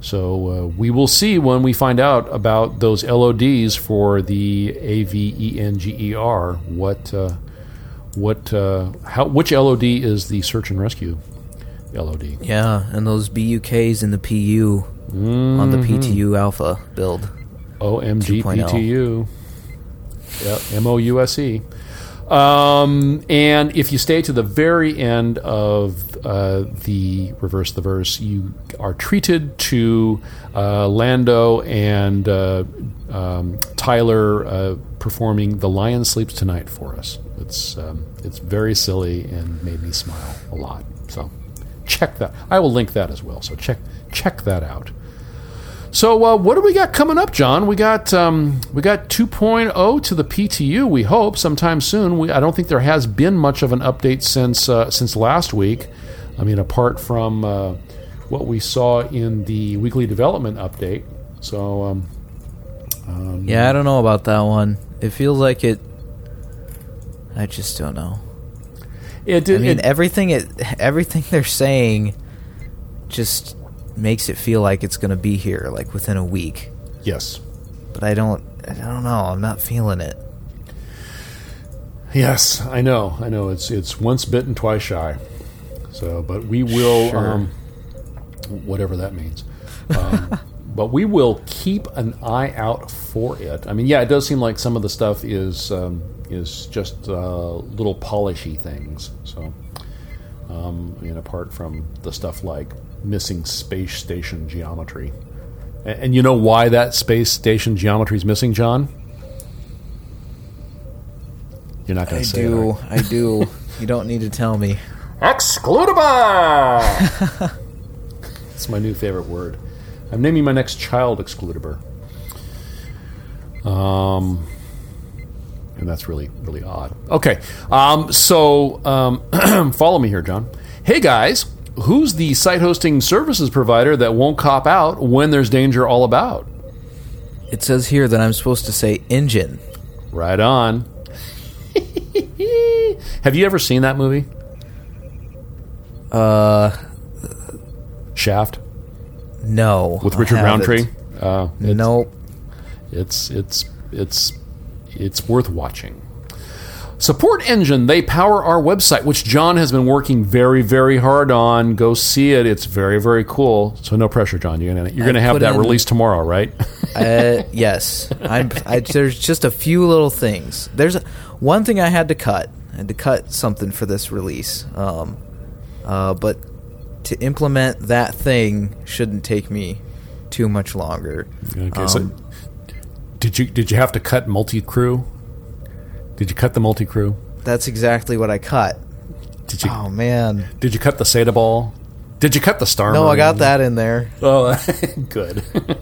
so uh, we will see when we find out about those LODs for the AVENGER. What uh, what uh, how which LOD is the search and rescue LOD? Yeah, and those BUKs in the PU on the PTU Alpha build. OMG 2.0. PTU. Yep, M O U S E. Um, and if you stay to the very end of uh, the reverse the verse, you are treated to uh, Lando and uh, um, Tyler uh, performing "The Lion Sleeps Tonight" for us. It's um, it's very silly and made me smile a lot. So check that. I will link that as well. So check check that out. So uh, what do we got coming up, John? We got um, we got 2.0 to the PTU. We hope sometime soon. We, I don't think there has been much of an update since uh, since last week. I mean, apart from uh, what we saw in the weekly development update. So um, um, Yeah, I don't know about that one. It feels like it. I just don't know. it I mean, it- everything it everything they're saying just makes it feel like it's going to be here like within a week. yes, But I don't. I don't know. I'm not feeling it. yes, I know, I know. It's it's once bitten, twice shy. So, but we will, Sure. um, whatever that means. Um, but we will keep an eye out for it. I mean, yeah, it does seem like some of the stuff is um, is just uh, little polishy things. So, um, I mean, apart from the stuff like missing space station geometry, and, and you know why that space station geometry is missing, John? You're not going to say do. it. are I do. you don't need to tell me. Excludable. It's my new favorite word. I'm naming my next child Excludable. Um, and that's really really odd. Okay, um, so um, follow me here, John. Hey guys, who's the site hosting services provider that won't cop out when there's danger all about? It says here that I'm supposed to say Enjin. Right on. Have you ever seen that movie? Uh, Shaft no. with Richard. Roundtree. Uh, it's, Nope. It's it's it's it's worth watching. Support Enjin, they power our website, which John has been working very, very hard on. Go see it; it's very, very cool. So no pressure, John. You're gonna you're gonna have that in- released tomorrow, right? Uh, yes. I'm. I, there's just a few little things. There's one thing I had to cut. I had to cut something for this release. Um, uh, but to implement that thing shouldn't take me too much longer. okay. Um, so did you did you have to cut multi crew? Did you cut the multi crew? That's exactly what I cut. Did you Oh man. did you cut the SATA ball? Did you cut the star? No, I got that in there. Oh, good.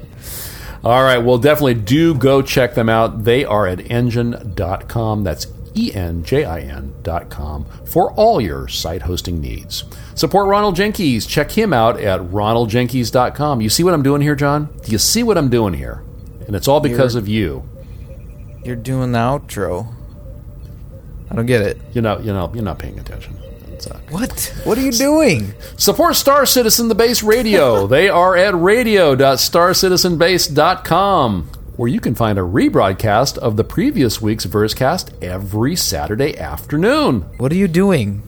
All right. Well, definitely do go check them out. They are at enjin.com. That's E N J I N.com for all your site hosting needs. Support Ronald Jenkins. Check him out at ronaldjenkins.com. You see what I'm doing here, John? Do you see what I'm doing here? And it's all because You're- of you. You're doing the outro. I don't get it. You know, you know, you're not paying attention. Uh, What? What are you doing? Support Star Citizen the Base Radio. they are at radio.starcitizenbase.com, where you can find a rebroadcast of the previous week's Versecast every Saturday afternoon. What are you doing?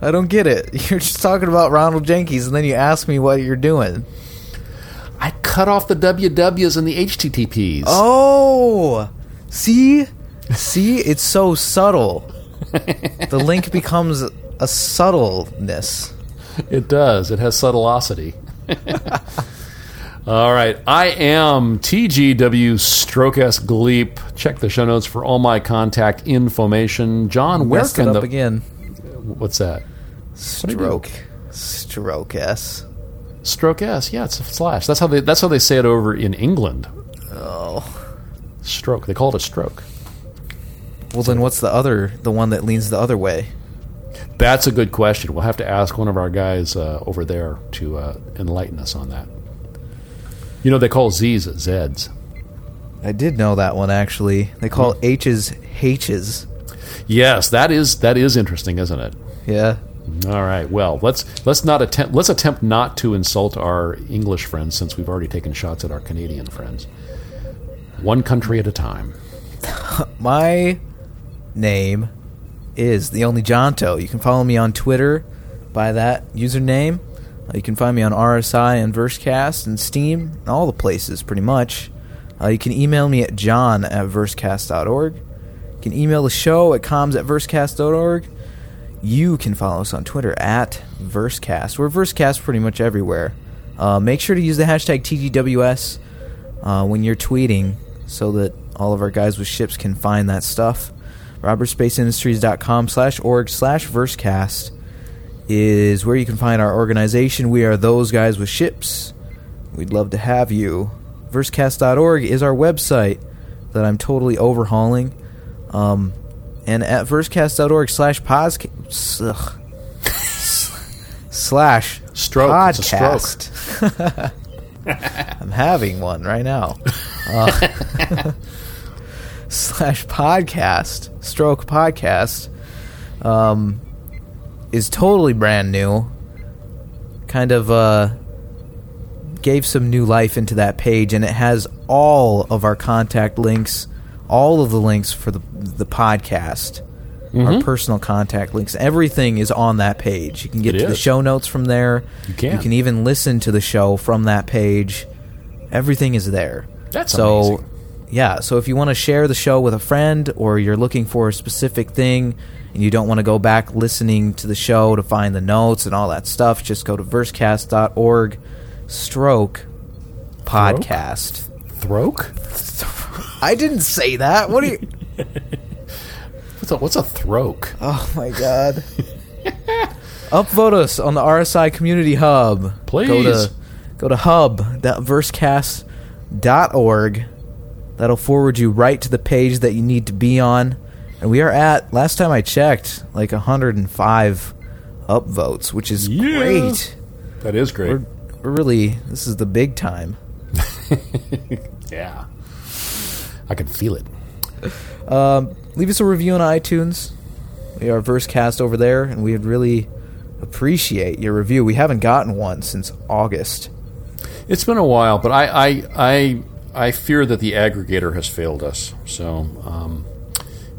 I don't get it. You're just talking about Ronald Jenkins, and then you ask me what you're doing. I cut off the WWs and the HTTPs. Oh, see, see, it's so subtle. the link becomes a subtleness. It does. It has subtlosity. all right. I am TGW Stroke S Gleep. Check the show notes for all my contact information. John, where Messed it can up the again? what's that? Stroke, stroke s. Stroke S. Yeah, it's a slash. That's how they. That's how they say it over in England. Oh, Stroke. They call it a stroke. Well then, what's the other? The one that leans the other way? That's a good question. We'll have to ask one of our guys uh, over there to uh, enlighten us on that. You know, they call Z's Z's. I did know that one actually. They call Hmm. H's H's. Yes, that is that is interesting, isn't it? Yeah. All right. Well, let's let's not attempt let's attempt not to insult our English friends since we've already taken shots at our Canadian friends. One country at a time. My name is the only Jonto. You can follow me on Twitter by that username. Uh, you can find me on RSI and Versecast and Steam, and all the places pretty much. Uh, you can email me at john at versecast.org. You can email the show at comms at versecast.org. You can follow us on Twitter at Versecast. We're Versecast pretty much everywhere. Uh, make sure to use the hashtag TGWS uh, when you're tweeting so that all of our guys with ships can find that stuff. RobertSpaceIndustries.com slash org slash versecast is where you can find our organization. We are those guys with ships. We'd love to have you. Versecast.org is our website that I'm totally overhauling. Um, and at versecast.org slash podcast slash Stroke. It's stroke. podcast. I'm having one right now. Uh, slash podcast, stroke podcast, um, is totally brand new. Kind of uh, gave some new life into that page, and it has all of our contact links, all of the links for the the podcast, our personal contact links. Everything is on that page. You can get It to the show notes from there. You can. You can even listen to the show from that page. Everything is there. That's so. amazing. Yeah, so if you want to share the show with a friend, or you're looking for a specific thing, and you don't want to go back listening to the show to find the notes and all that stuff, just go to versecast.org stroke podcast. Throke? I didn't say that. What are you? What's a, what's a throke? Oh my god. Upvote us on the RSI Community Hub. Please. Go to go to hub.versecast.org. That'll forward you right to the page that you need to be on. And we are at last time I checked, like 105 upvotes, which is Yeah. great. That is great. We're, we're really this is the big time. yeah. I can feel it. Um, leave us a review on iTunes. We are Versecast over there, and we'd really appreciate your review. We haven't gotten one since August. It's been a while, but I I I, I fear that the aggregator has failed us. So um,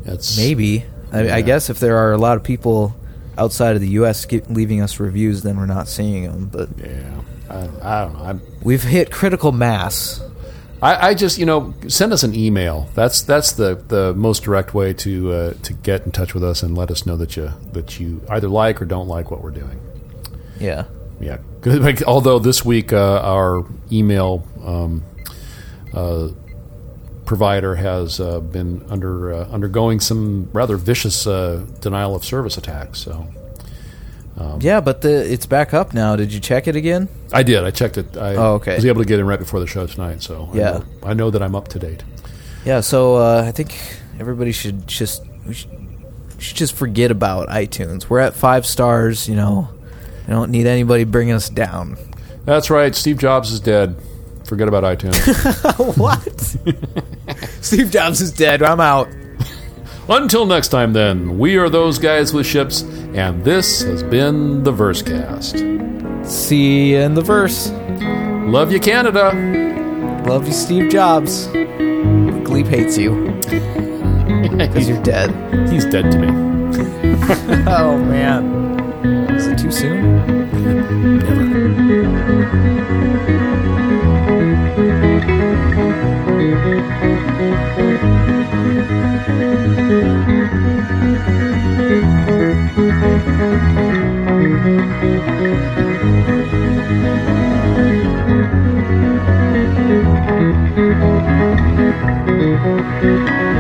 it's Maybe. I, I guess if there are a lot of people outside of the U.S. Leaving us reviews, then we're not seeing them. But yeah. I, I don't know. I'm, we've hit critical mass. I, I just you know send us an email. That's that's the, the most direct way to uh, to get in touch with us and let us know that you that you either like or don't like what we're doing. Yeah. Yeah. although this week uh, our email um, provider has uh, been under uh, undergoing some rather vicious uh, denial of service attacks. So Yeah, but the it's back up now. Did you check it again? I did. I checked it. I Oh, okay. was able to get in right before the show tonight. So I Yeah. know, I know that I'm up to date. Yeah. So uh, I think everybody should just should, should just forget about iTunes. We're at five stars. You know, I don't need anybody bringing us down. That's right. Steve Jobs is dead. Forget about iTunes. what? Steve Jobs is dead. I'm out. Until next time, then, we are those guys with ships, and this has been the Versecast. See you in the verse. Love you, Canada. Love you, Steve Jobs. Gleep hates you because you're dead. He's dead to me. Oh man, is it too soon? Never. Thank